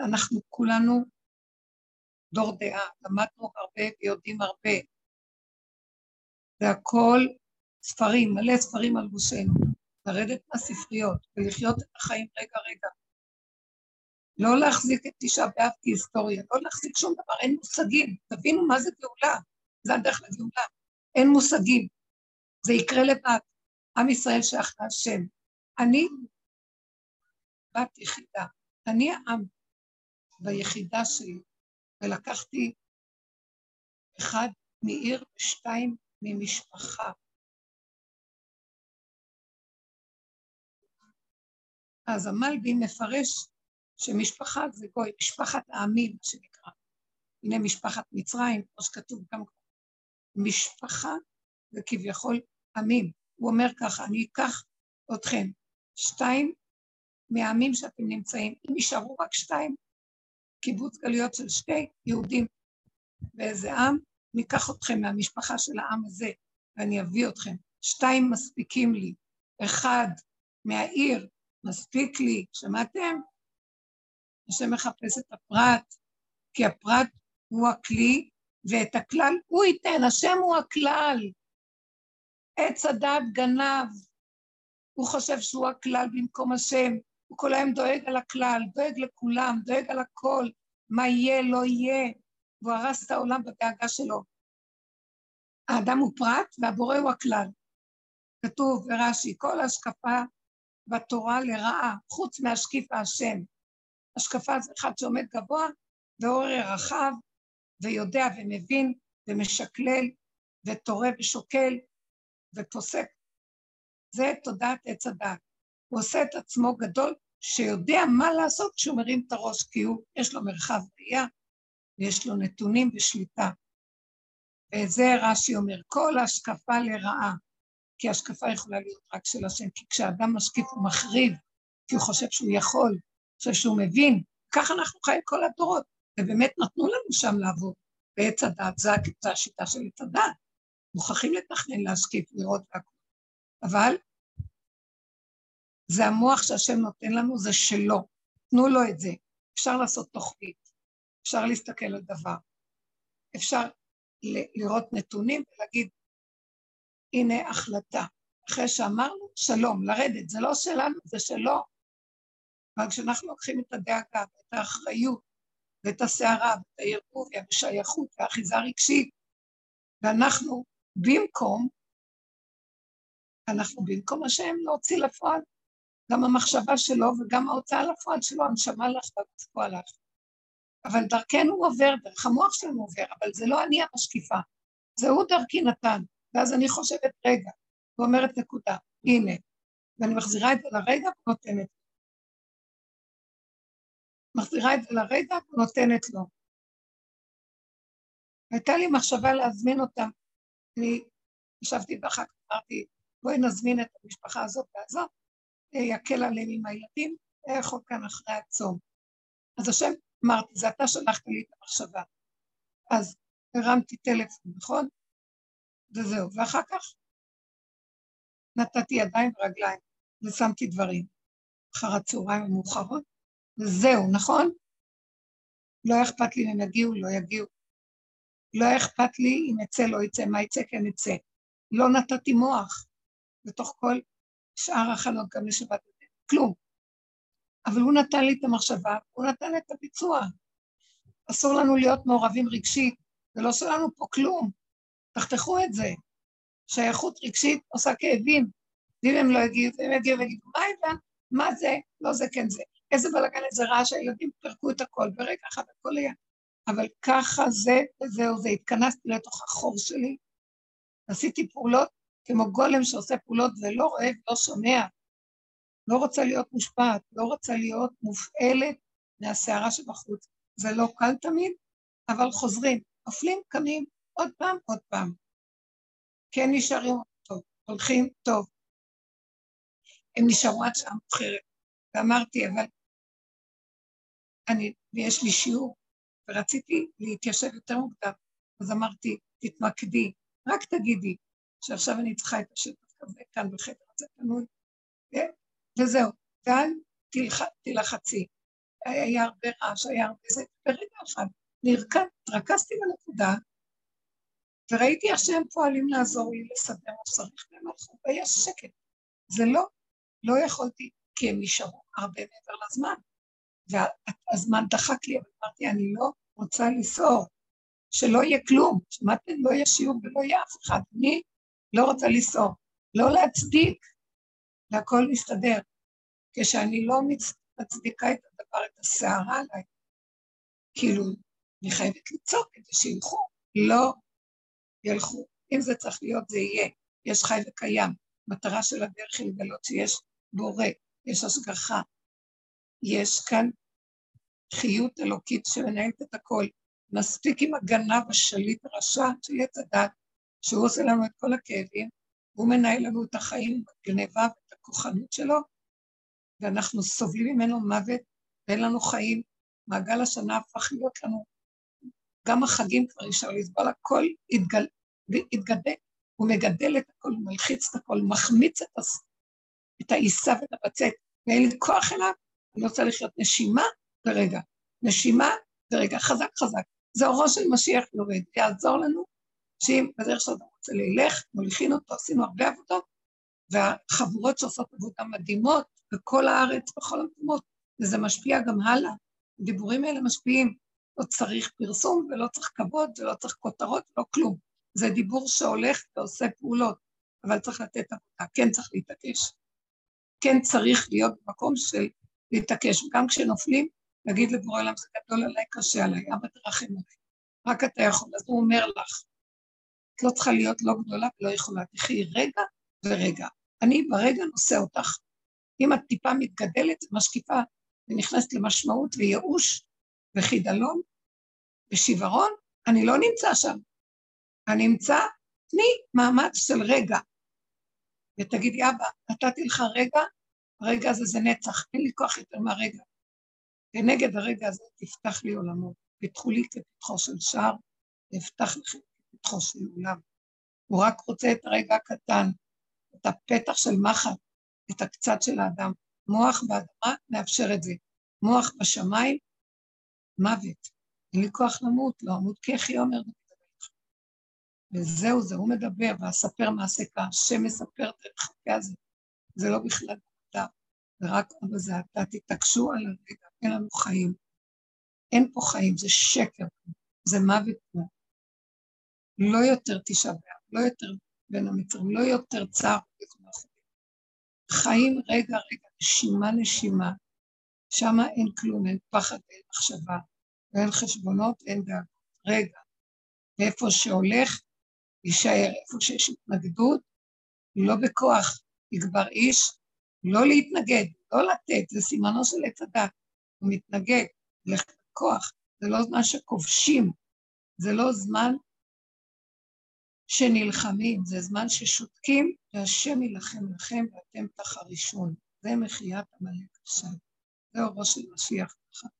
אנחנו כולנו דור דעה, למדנו הרבה ויודעים הרבה. זה הכל ספרים, מלא ספרים על ראשנו. לרדת מהספריות ולחיות את החיים רגע רגע. לא להחזיק את תשעה באב כהיסטוריה, לא להחזיק שום דבר, אין מושגים. תבינו מה זה גאולה, זה הדרך לגאולה. אין מושגים. זה יקרה לבד. עם ישראל שייך להשם. אני בת יחידה. אני העם ביחידה שלי, ולקחתי אחד מעיר ושתיים ממשפחה. אז המלבי מפרש שמשפחה זה גוי, משפחת העמים, מה שנקרא. הנה משפחת מצרים, כמו שכתוב גם משפחה זה כביכול עמים. הוא אומר ככה, אני אקח אתכם, שתיים מהעמים שאתם נמצאים, אם יישארו רק שתיים, קיבוץ גלויות של שתי יהודים באיזה עם, ניקח אתכם מהמשפחה של העם הזה ואני אביא אתכם. שתיים מספיקים לי, אחד מהעיר מספיק לי, שמעתם? השם מחפש את הפרט, כי הפרט הוא הכלי, ואת הכלל הוא ייתן, השם הוא הכלל. עץ הדת גנב, הוא חושב שהוא הכלל במקום השם, הוא כל היום דואג על הכלל, דואג לכולם, דואג על הכל, מה יהיה, לא יהיה, והוא הרס את העולם בדאגה שלו. האדם הוא פרט והבורא הוא הכלל. כתוב ברש"י, כל השקפה בתורה לרעה, חוץ מהשקיף השם. השקפה זה אחד שעומד גבוה ועורר רחב ויודע ומבין ומשקלל ותורה ושוקל ופוסק. זה תודעת עץ הדת. הוא עושה את עצמו גדול, שיודע מה לעשות כשהוא מרים את הראש, כי הוא, יש לו מרחב ראייה, ויש לו נתונים ושליטה. וזה רש"י אומר, כל השקפה לרעה, כי השקפה יכולה להיות רק של השם, כי כשאדם משקיף הוא מחריב, כי הוא חושב שהוא יכול, חושב שהוא מבין, ככה אנחנו חיים כל הדורות, ובאמת נתנו לנו שם לעבוד. בעץ הדת, זו השיטה של עץ הדת. מוכרחים לתכנן, להשקיף, לראות והכל. אבל זה המוח שהשם נותן לנו, זה שלו. תנו לו את זה. אפשר לעשות תוכנית, אפשר להסתכל על דבר, אפשר לראות נתונים ולהגיד, הנה החלטה. אחרי שאמרנו, שלום, לרדת, זה לא שלנו, זה שלו. אבל כשאנחנו לוקחים את הדאגה ואת האחריות ואת הסערה ואת הערבוב והשייכות והאחיזה הרגשית, ואנחנו במקום, אנחנו במקום השם להוציא לפועל, גם המחשבה שלו וגם ההוצאה לפועל שלו, הנשמה לך והגוף הלך. אבל דרכנו עובר, דרך המוח שלנו עובר, אבל זה לא אני המשקיפה, זה הוא דרכי נתן. ואז אני חושבת, רגע, ואומרת נקודה, הנה, ואני מחזירה את זה לרגע ונותנת. מחזירה את זה לרגע ונותנת לו. הייתה לי מחשבה להזמין אותם. אני ישבתי ואחר כך אמרתי, בואי נזמין את המשפחה הזאת והזאת, יקל עליהם עם הילדים, לאכול כאן אחרי הצום. אז השם, אמרתי, זה אתה שלחת לי את המחשבה. אז הרמתי טלפון, נכון? וזהו. ואחר כך נתתי ידיים ורגליים ושמתי דברים אחר הצהריים המאוחרות, וזהו, נכון? לא אכפת לי אם הם יגיעו, לא יגיעו. לא אכפת לי אם יצא, לא יצא, מה יצא, כן יצא. לא נתתי מוח בתוך כל שאר החלון גם לשבת כלום. אבל הוא נתן לי את המחשבה, הוא נתן את הביצוע. אסור לנו להיות מעורבים רגשית, זה לא שלנו פה כלום. תחתכו את זה. שייכות רגשית עושה כאבים. ואם הם לא יגיעו, הם יגיעו ויגידו, מה הבנת? מה זה? לא זה, כן זה. איזה בלאגן, איזה רעש, הילדים פירקו את הכל, ברגע אחד הכל היה. אבל ככה זה, וזהו זה. התכנסתי לתוך החור שלי, עשיתי פעולות כמו גולם שעושה פעולות ולא רואה ולא שומע. לא רוצה להיות מושפעת, לא רוצה להיות מופעלת מהסערה שבחוץ. זה לא קל תמיד, אבל חוזרים, נופלים, קמים, עוד פעם, עוד פעם. כן נשארים טוב, הולכים טוב. הם נשארו עד שעה מאוחרת, ואמרתי, אבל אני, ויש לי שיעור, ורציתי להתיישב יותר מוקדם, אז אמרתי, תתמקדי, רק תגידי שעכשיו אני צריכה את השטח כזה כאן בחדר הזה פנוי, וזהו, ואל תלחצי. היה הרבה רעש, היה הרבה זה, ברגע אחד נרקד, התרכזתי בנקודה, וראיתי איך שהם פועלים לעזור לי לסדר מה שצריך, והם והיה שקט. זה לא, לא יכולתי, כי הם נשארו הרבה מעבר לזמן. והזמן דחק לי, אבל אמרתי, אני לא רוצה לסעור, שלא יהיה כלום. שמעתם? לא יהיה שיעור ולא יהיה אף אחד. אני לא רוצה לסעור. לא להצדיק, והכל מסתדר. כשאני לא מצדיקה את הדבר, את הסערה עליי, כאילו, אני חייבת לצעוק כדי שילכו. לא ילכו. אם זה צריך להיות, זה יהיה. יש חי וקיים. מטרה של הדרך היא לגלות שיש בורא, יש השגחה, יש כאן חיות אלוקית שמנהלת את הכל. מספיק עם הגנב השליט הרשע של עץ הדת, שהוא עושה לנו את כל הכאבים, הוא מנהל לנו את החיים בגניבה ואת הכוחנות שלו, ואנחנו סובלים ממנו מוות ואין לנו חיים. מעגל השנה הפך להיות לנו, גם החגים כבר אפשר לסבול, הכל התגל, התגדל, הוא מגדל את הכל, הוא מלחיץ את הכל, מחמיץ. את העיסה ואת הבצק, ואין לי כוח אליו, אני רוצה לחיות נשימה ורגע. נשימה ורגע, חזק חזק. זה אורו של משיח יורד, יעזור לנו שאם בדרך שאתה רוצה ללך, מוליכין אותו, עשינו הרבה עבודות, והחבורות שעושות עבודה מדהימות בכל הארץ, בכל המקומות, וזה משפיע גם הלאה. הדיבורים האלה משפיעים. לא צריך פרסום ולא צריך כבוד ולא צריך כותרות, לא כלום. זה דיבור שהולך ועושה פעולות, אבל צריך לתת עבודה, כן צריך להתעקש. כן צריך להיות במקום של להתעקש, וגם כשנופלים, להגיד לבורא עולם, זה גדול עליי, קשה עליי, אבא תרחם עליי, רק אתה יכול. אז הוא אומר לך, את לא צריכה להיות לא גדולה ולא יכולה, תחי רגע ורגע. אני ברגע נושא אותך. אם את טיפה מתגדלת ומשקיפה ונכנסת למשמעות וייאוש וחידלון ושברון, אני לא נמצא שם. אני אמצא, תני מאמץ של רגע. ותגידי, אבא, נתתי לך רגע, הרגע הזה זה נצח, אין לי כוח יותר מהרגע. ונגד הרגע הזה תפתח לי עולמות, פתחו לי כפתחו של שער, נפתח לכם את פתחו של עולם. הוא רק רוצה את הרגע הקטן, את הפתח של מחט, את הקצת של האדם. מוח באדמה, נאפשר את זה. מוח בשמיים, מוות. אין לי כוח למות, לא אמות כי אחי אומר וזהו זה, הוא מדבר, ואספר מעשה כך, השם מספר את החכה הזה. זה לא בכלל אתה, זה רק אבא זה אתה, תתעקשו על הרגע, אין לנו חיים. אין פה חיים, זה שקר, זה מוות פה. לא יותר תשעה באב, לא יותר בין המצרים, לא יותר צער חיים רגע רגע, נשימה נשימה, שם אין כלום, אין פחד, אין מחשבה, ואין חשבונות, אין דאגות. רגע, ואיפה שהולך, יישאר. איפה שיש התנגדות, לא בכוח יגבר איש, לא להתנגד, לא לתת, זה סימנו של עץ הדת. הוא מתנגד, לך בכוח, זה לא זמן שכובשים, זה לא זמן שנלחמים, זה זמן ששותקים, והשם יילחם לכם ואתם תחרישון. זה מחיית עמלק עכשיו. זהו ראש של משיח לך.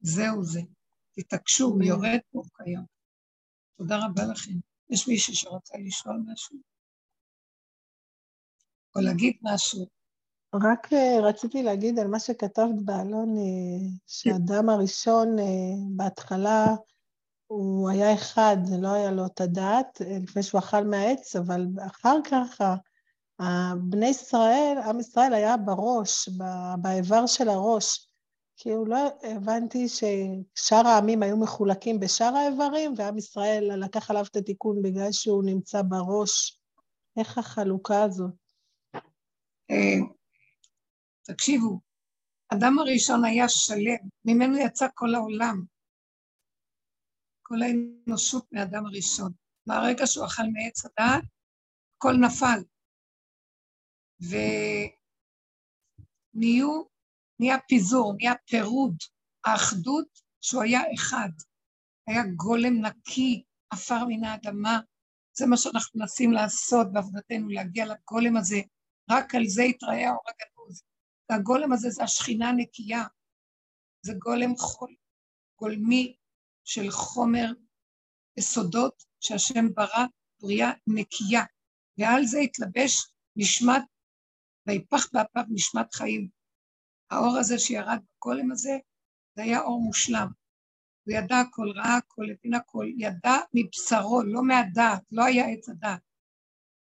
זהו זה. תתעקשו, הוא יורד פה כיום. תודה רבה לכם. יש מישהו שרוצה לשאול משהו? או להגיד משהו? רק uh, רציתי להגיד על מה שכתבת באלון, uh, שאדם הראשון uh, בהתחלה הוא היה אחד, לא היה לו את הדעת, לפני שהוא אכל מהעץ, אבל אחר כך בני ישראל, עם ישראל היה בראש, באיבר של הראש. כאילו לא הבנתי ששאר העמים היו מחולקים בשאר האיברים, ועם ישראל לקח עליו את התיקון בגלל שהוא נמצא בראש. איך החלוקה הזאת? תקשיבו, אדם הראשון היה שלם, ממנו יצא כל העולם. כל האנושות מאדם הראשון. מהרגע שהוא אכל מעץ הדעת, הכל נפל. ונהיו, נהיה פיזור, נהיה פירוד, האחדות שהוא היה אחד. היה גולם נקי, עפר מן האדמה. זה מה שאנחנו מנסים לעשות בעבודתנו, להגיע לגולם הזה. רק על זה יתראה האור הגנוז. והגולם הזה זה השכינה הנקייה. זה גולם חול, גולמי של חומר יסודות שהשם ברא, בריאה נקייה. ועל זה התלבש נשמת ויפח באפיו נשמת חיים. האור הזה שירד בגולם הזה, זה היה אור מושלם. הוא ידע הכל, ראה הכל, הבין הכל, ידע מבשרו, לא מהדעת, לא היה עץ הדעת.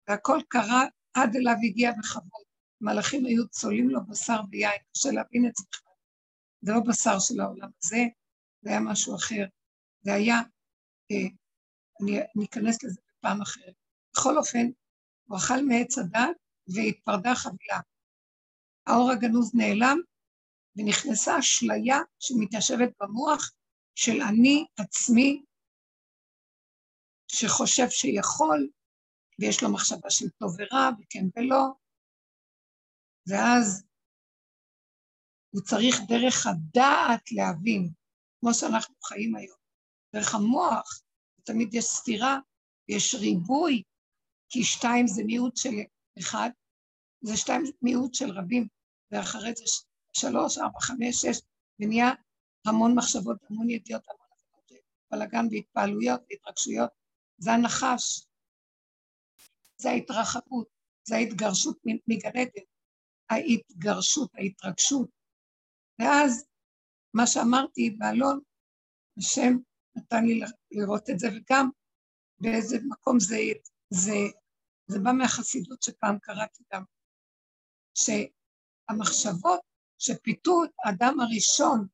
והכל קרה עד אליו הגיע בכבוד. מלאכים היו צולעים לו בשר ויין, קשה להבין את זה בכלל. זה לא בשר של העולם הזה, זה היה משהו אחר. זה היה, אה, אני, אכנס לזה בפעם אחרת. בכל אופן, הוא אכל מעץ הדת והתפרדה חבילה. האור הגנוז נעלם, ונכנסה אשליה שמתיישבת במוח של אני עצמי, שחושב שיכול, ויש לו מחשבה של טוב ורע, וכן ולא, ואז הוא צריך דרך הדעת להבין, כמו שאנחנו חיים היום, דרך המוח, תמיד יש סתירה, יש ריבוי, כי שתיים זה מיעוט של אחד, זה שתיים מיעוט של רבים, ואחרי זה שלוש, ארבע, חמש, שש, ונהיה המון מחשבות, המון ידיעות, המון בלאגן והתפעלויות והתרגשויות. זה הנחש, זה ההתרחבות, זה ההתגרשות מגן עדן, ההתגרשות, ההתרגשות. ואז מה שאמרתי באלון, השם נתן לי לראות את זה, וגם באיזה מקום זה, זה זה בא מהחסידות שפעם קראתי גם, שהמחשבות שפיתו את האדם הראשון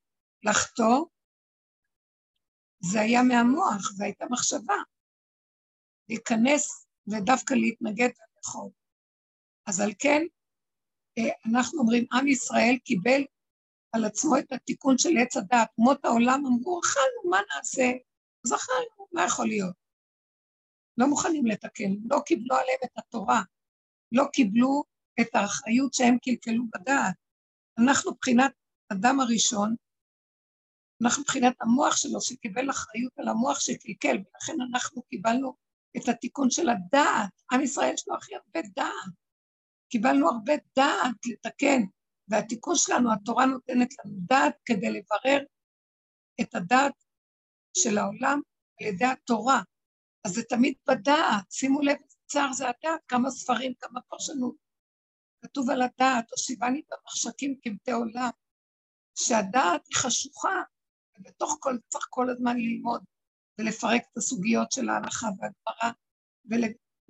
לחטוא, זה היה מהמוח, זו הייתה מחשבה, להיכנס ודווקא להתנגד ולאכול. אז על כן, אנחנו אומרים, עם ישראל קיבל על עצמו את התיקון של עץ הדעת. אומות העולם אמרו, אכלנו, מה נעשה? אז אכלנו, מה יכול להיות? לא מוכנים לתקן, לא קיבלו עליהם את התורה, לא קיבלו את האחריות שהם קלקלו בדעת. אנחנו מבחינת אדם הראשון, אנחנו מבחינת המוח שלו שקיבל אחריות על המוח שקלקל, ולכן אנחנו קיבלנו את התיקון של הדעת. עם ישראל יש לו הכי הרבה דעת. קיבלנו הרבה דעת לתקן, והתיקון שלנו, התורה נותנת לנו דעת כדי לברר את הדעת של העולם על ידי התורה. אז זה תמיד בדעת, שימו לב, צער זה הדעת, כמה ספרים, כמה פרשנות. כתוב על הדעת, הושיבני במחשכים כמתי עולם, שהדעת היא חשוכה, ובתוך כל, צריך כל הזמן ללמוד ולפרק את הסוגיות של ההלכה והגמרא,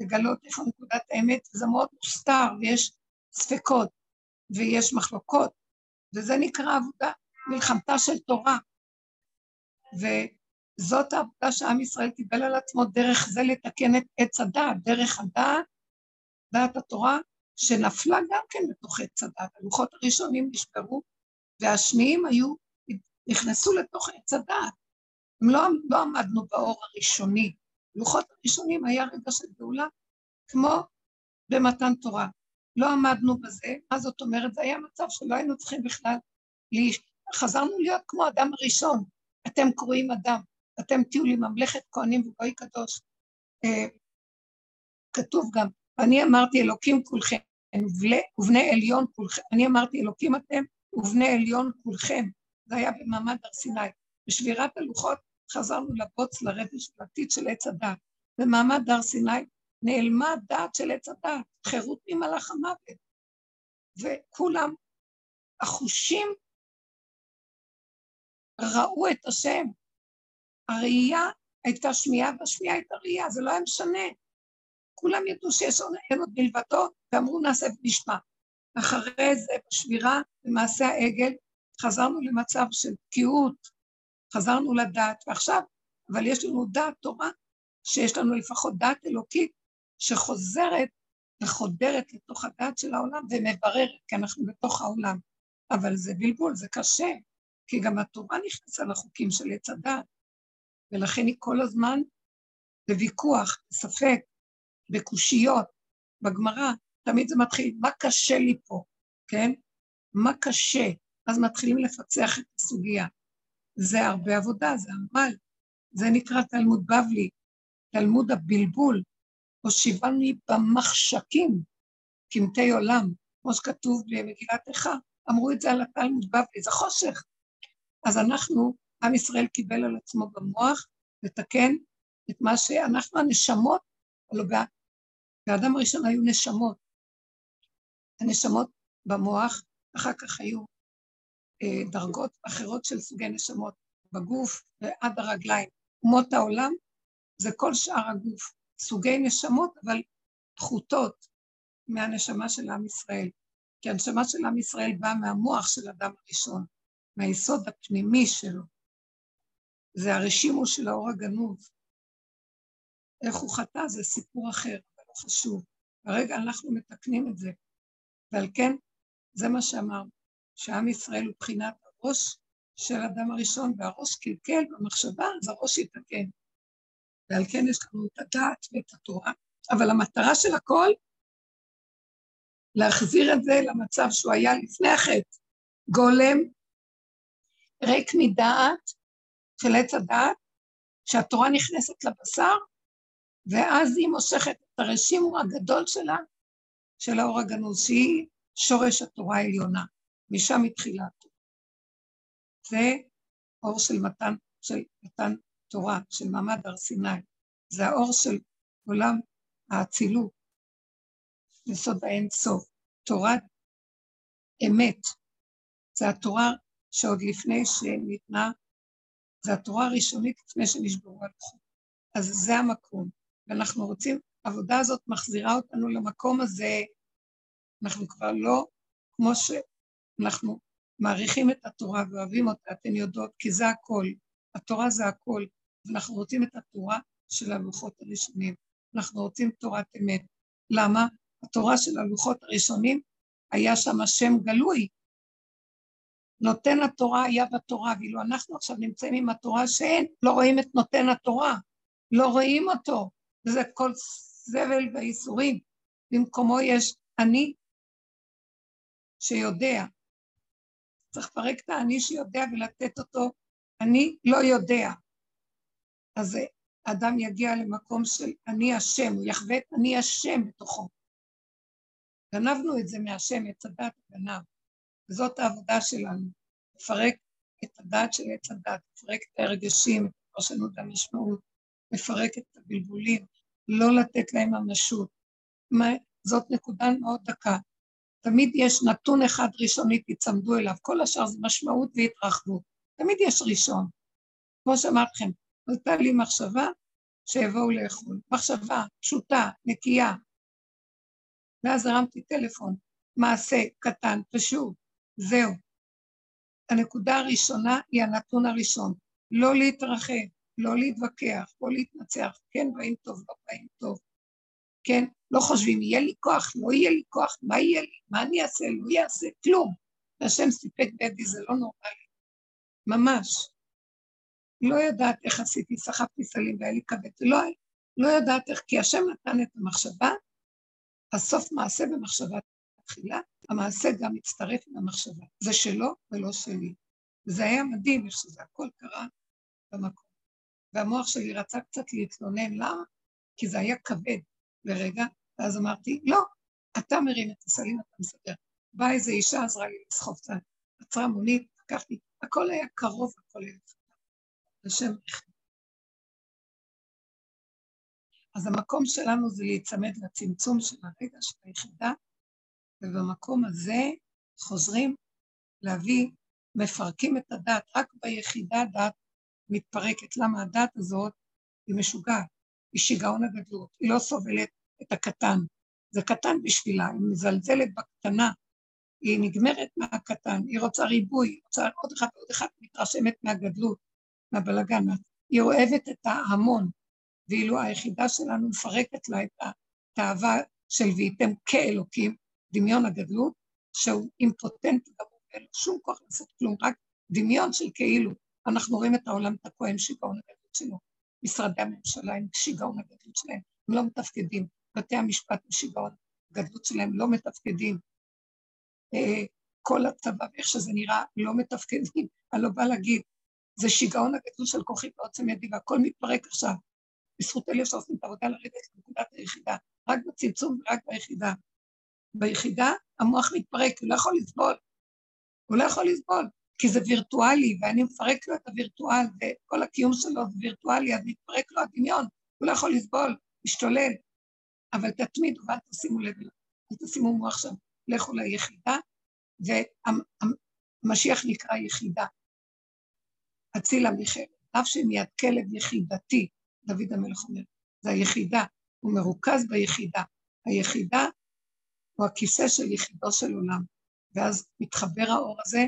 ולגלות איפה נקודת האמת, וזה מאוד מוסתר, ויש ספקות, ויש מחלוקות, וזה נקרא עבודה, מלחמתה של תורה. וזאת העבודה שעם ישראל קיבל על עצמו דרך זה לתקן את עץ הדעת, דרך הדעת, דעת התורה, שנפלה גם כן בתוך עץ הדעת. הלוחות הראשונים נשברו, והשניים היו, נכנסו לתוך עץ הדעת. הם לא, לא עמדנו באור הראשוני. לוחות הראשונים היה רגע של גאולה, כמו במתן תורה. לא עמדנו בזה, מה זאת אומרת? זה היה מצב שלא היינו צריכים בכלל, חזרנו להיות כמו אדם הראשון. אתם קרואים אדם, אתם תהיו לי ממלכת כהנים וגוי קדוש. אה, כתוב גם, אני אמרתי אלוקים כולכם, ובני עליון כולכם, אני אמרתי אלוקים אתם ובני עליון כולכם. זה היה במעמד הר סיני. בשבירת הלוחות חזרנו לבוץ לרבש ולעתיד של עץ הדת. במעמד הר סיני נעלמה הדעת של עץ הדת, חירות ממלאך המוות. וכולם, החושים ראו את השם. הראייה הייתה שמיעה והשמיעה הייתה ראייה, זה לא היה משנה. כולם ידעו שיש עוד, אין עוד מלבדו, ואמרו נעשה ונשמע. אחרי זה, בשבירה, במעשה העגל, חזרנו למצב של בקיאות, חזרנו לדעת, ועכשיו, אבל יש לנו דעת תורה, שיש לנו לפחות דעת אלוקית, שחוזרת וחודרת לתוך הדעת של העולם ומבררת, כי אנחנו בתוך העולם. אבל זה בלבול, זה קשה, כי גם התורה נכנסה לחוקים של עץ הדעת, ולכן היא כל הזמן בוויכוח, בספק, בקושיות, בגמרא, תמיד זה מתחיל, מה קשה לי פה, כן? מה קשה? אז מתחילים לפצח את הסוגיה. זה הרבה עבודה, זה עמל. זה נקרא תלמוד בבלי, תלמוד הבלבול, הושיבני במחשכים, קמטי עולם, כמו שכתוב במגילת איכה, אמרו את זה על התלמוד בבלי, זה חושך. אז אנחנו, עם ישראל קיבל על עצמו במוח לתקן את מה שאנחנו הנשמות, הלוא באדם הראשון היו נשמות. הנשמות במוח, אחר כך היו דרגות אחרות של סוגי נשמות בגוף ועד הרגליים. אומות העולם זה כל שאר הגוף, סוגי נשמות, אבל פחותות מהנשמה של עם ישראל. כי הנשמה של עם ישראל באה מהמוח של אדם הראשון, מהיסוד הפנימי שלו. זה הרשימו של האור הגנוז. איך הוא חטא זה סיפור אחר, אבל לא חשוב. כרגע אנחנו מתקנים את זה. ועל כן, זה מה שאמרנו, שעם ישראל הוא בחינת הראש של אדם הראשון, והראש קלקל במחשבה, אז הראש יתקן. ועל כן יש לנו את הדעת ואת התורה, אבל המטרה של הכל, להחזיר את זה למצב שהוא היה לפני החטא, גולם, ריק מדעת, של עץ הדעת, שהתורה נכנסת לבשר, ואז היא מושכת את הרשימו הגדול שלה, של האור הגנוז, שהיא שורש התורה העליונה. משם התחילה. זה אור של מתן, של מתן תורה, של מעמד הר סיני. זה האור של עולם האצילות, יסוד האין סוף. תורת אמת. זה התורה שעוד לפני שניתנה, זה התורה הראשונית לפני שנשברו הלוחות. אז זה המקום. ואנחנו רוצים, העבודה הזאת מחזירה אותנו למקום הזה, אנחנו כבר לא כמו שאנחנו מעריכים את התורה ואוהבים אותה, אתן יודעות, כי זה הכל, התורה זה הכל, ואנחנו רוצים את התורה של הלוחות הראשונים, אנחנו רוצים תורת אמת. למה? התורה של הלוחות הראשונים, היה שם השם גלוי. נותן התורה היה בתורה, ואילו אנחנו עכשיו נמצאים עם התורה שאין, לא רואים את נותן התורה, לא רואים אותו, וזה כל סבל והייסורים. במקומו יש אני שיודע. צריך לפרק את האני שיודע ולתת אותו, אני לא יודע. אז אדם יגיע למקום של אני השם, הוא יחווה את אני השם בתוכו. גנבנו את זה מהשם, את הדת הגנב, וזאת העבודה שלנו, לפרק את הדת של עץ הדת, לפרק את הרגשים, את הפרשנות והמשמעות, מפרקת את הבלבולים, לא לתת להם ממשות. זאת נקודה מאוד דקה. תמיד יש נתון אחד ראשוני, תצמדו אליו, כל השאר זה משמעות והתרחבות. תמיד יש ראשון. כמו שאמרתי לכם, עלתה לי מחשבה שיבואו לאכול. מחשבה פשוטה, נקייה. ואז הרמתי טלפון, מעשה קטן, פשוט, זהו. הנקודה הראשונה היא הנתון הראשון. לא להתרחב, לא להתווכח, לא להתנצח, כן באים טוב, לא באים טוב. כן, לא חושבים, יהיה לי כוח, לא יהיה לי כוח, מה יהיה לי, מה אני אעשה, לא יעשה, כלום. והשם סיפק בידי, זה לא נורמלי. ממש. לא יודעת איך עשיתי, סחבתי סלים והיה לי כבד, לא, לא יודעת איך, כי השם נתן את המחשבה, הסוף מעשה במחשבה תחילה, המעשה גם מצטרף עם המחשבה. זה שלו ולא שלי. זה היה מדהים איך שזה הכל קרה במקום. והמוח שלי רצה קצת להתלונן, למה? כי זה היה כבד לרגע, ואז אמרתי, לא, אתה מרים את הסלים, אתה מסדר. באה איזו אישה, עזרה לי לסחוב קצת, עצרה מונית, לקחתי, הכל היה קרוב, הכל היה קטן. השם החליט. אז המקום שלנו זה להיצמד לצמצום של הרגע של היחידה, ובמקום הזה חוזרים להביא, מפרקים את הדת, רק ביחידה הדת מתפרקת. למה הדת הזאת היא משוגעת, היא שיגעון הגדלות, היא לא סובלת את הקטן, זה קטן בשבילה, היא מזלזלת בקטנה, היא נגמרת מהקטן, היא רוצה ריבוי, היא רוצה עוד אחד ועוד אחד, מתרשמת מהגדלות, מהבלגן, היא אוהבת את ההמון, ואילו היחידה שלנו מפרקת לה את התאווה של והייתם כאלוקים, דמיון הגדלות, שהוא אימפוטנט גמור, אין לו שום כוח לעשות כלום, רק דמיון של כאילו. אנחנו רואים את העולם תקוע עם שיגעון הגדלות שלו. משרדי הממשלה עם שיגעון הגדלות שלהם, הם לא מתפקדים. בתי המשפט עם שיגעון הגדלות שלהם לא מתפקדים. אה, כל הצבא ואיך שזה נראה לא מתפקדים. אני לא באה להגיד, זה שיגעון הגדול של כוחי בעוצם ידי, והכל מתפרק עכשיו. בזכות אלה שעושים את העבודה לרדת לנקודת היחידה, רק בצמצום ורק ביחידה. ביחידה המוח מתפרק, הוא לא יכול לסבול. הוא לא יכול לסבול, כי זה וירטואלי, ואני מפרק לו את הווירטואל, וכל הקיום שלו זה וירטואלי, אז מתפרק לו הדמיון, הוא לא יכול לסבול, משתולל. אבל תתמידו ואל תשימו לב אל תשימו מוח שם, לכו ליחידה, והמשיח נקרא יחידה. אצילה מיכאל, אף שמיד כלב יחידתי, דוד המלך אומר, זה היחידה, הוא מרוכז ביחידה. היחידה הוא הכיסא של יחידו של עולם, ואז מתחבר האור הזה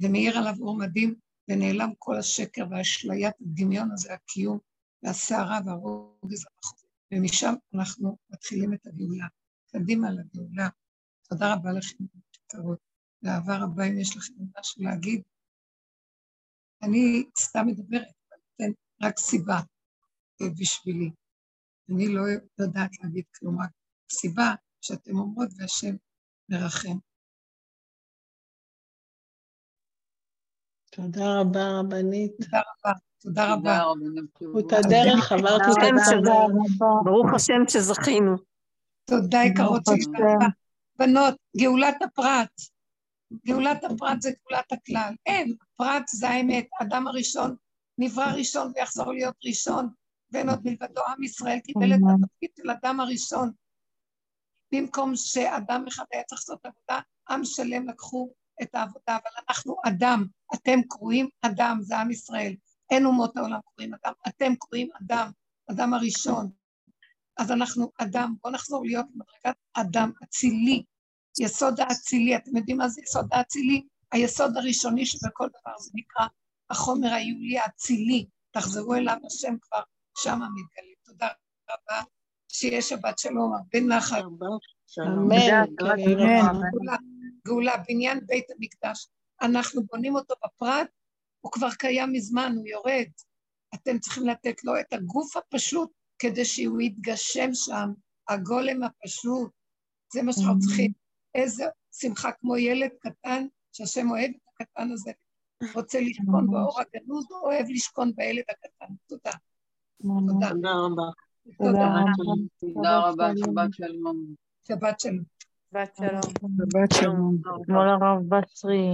ומאיר עליו אור מדהים, ונעלם כל השקר והאשליית הדמיון הזה, הקיום והסערה והרוגז המחוז. ומשם אנחנו מתחילים את הגאולה. קדימה לגאולה. תודה רבה לכם, יקרות. באהבה רבה, אם יש לכם משהו להגיד. אני סתם מדברת, אבל אתן רק סיבה בשבילי. אני לא יודעת להגיד כלום, רק סיבה שאתם אומרות והשם מרחם. תודה רבה, רבנית. תודה רבה. תודה רבה. את הדרך עברתי את הדרך. ברוך השם שזכינו. תודה יקרות שלי. בנות, גאולת הפרט. גאולת הפרט זה גאולת הכלל. אין, פרט זה האמת. אדם הראשון נברא ראשון ויחזור להיות ראשון, ואין עוד מלבדו עם ישראל קיבל את התפקיד של אדם הראשון. במקום שאדם אחד היה צריך לעשות עבודה, עם שלם לקחו את העבודה, אבל אנחנו אדם, אתם קרואים אדם, זה עם ישראל. אין אומות העולם קרואים אדם, אתם קרואים אדם, אדם הראשון. אז אנחנו אדם, בואו נחזור להיות במדרגת אדם אצילי, יסוד האצילי, אתם יודעים מה זה יסוד האצילי? היסוד הראשוני שבכל דבר זה נקרא החומר היולי האצילי, תחזרו אליו, השם כבר שמה מתגלה. תודה רבה. שיהיה שבת שלום, הרבה נחת. אמן. גאולה, בניין בית המקדש. אנחנו בונים אותו בפרט, הוא כבר קיים מזמן, הוא יורד. אתם צריכים לתת לו את הגוף הפשוט כדי שהוא יתגשם שם, הגולם הפשוט. זה מה שאנחנו צריכים. איזה שמחה כמו ילד קטן, שהשם אוהב את הקטן הזה, רוצה לשכון באור הגנוז, הוא אוהב לשכון בילד הקטן. תודה. תודה. תודה רבה. תודה רבה, שבת שלום. שבת שלום. שבת שלום. שבת שלום. כמו לרב בצרי.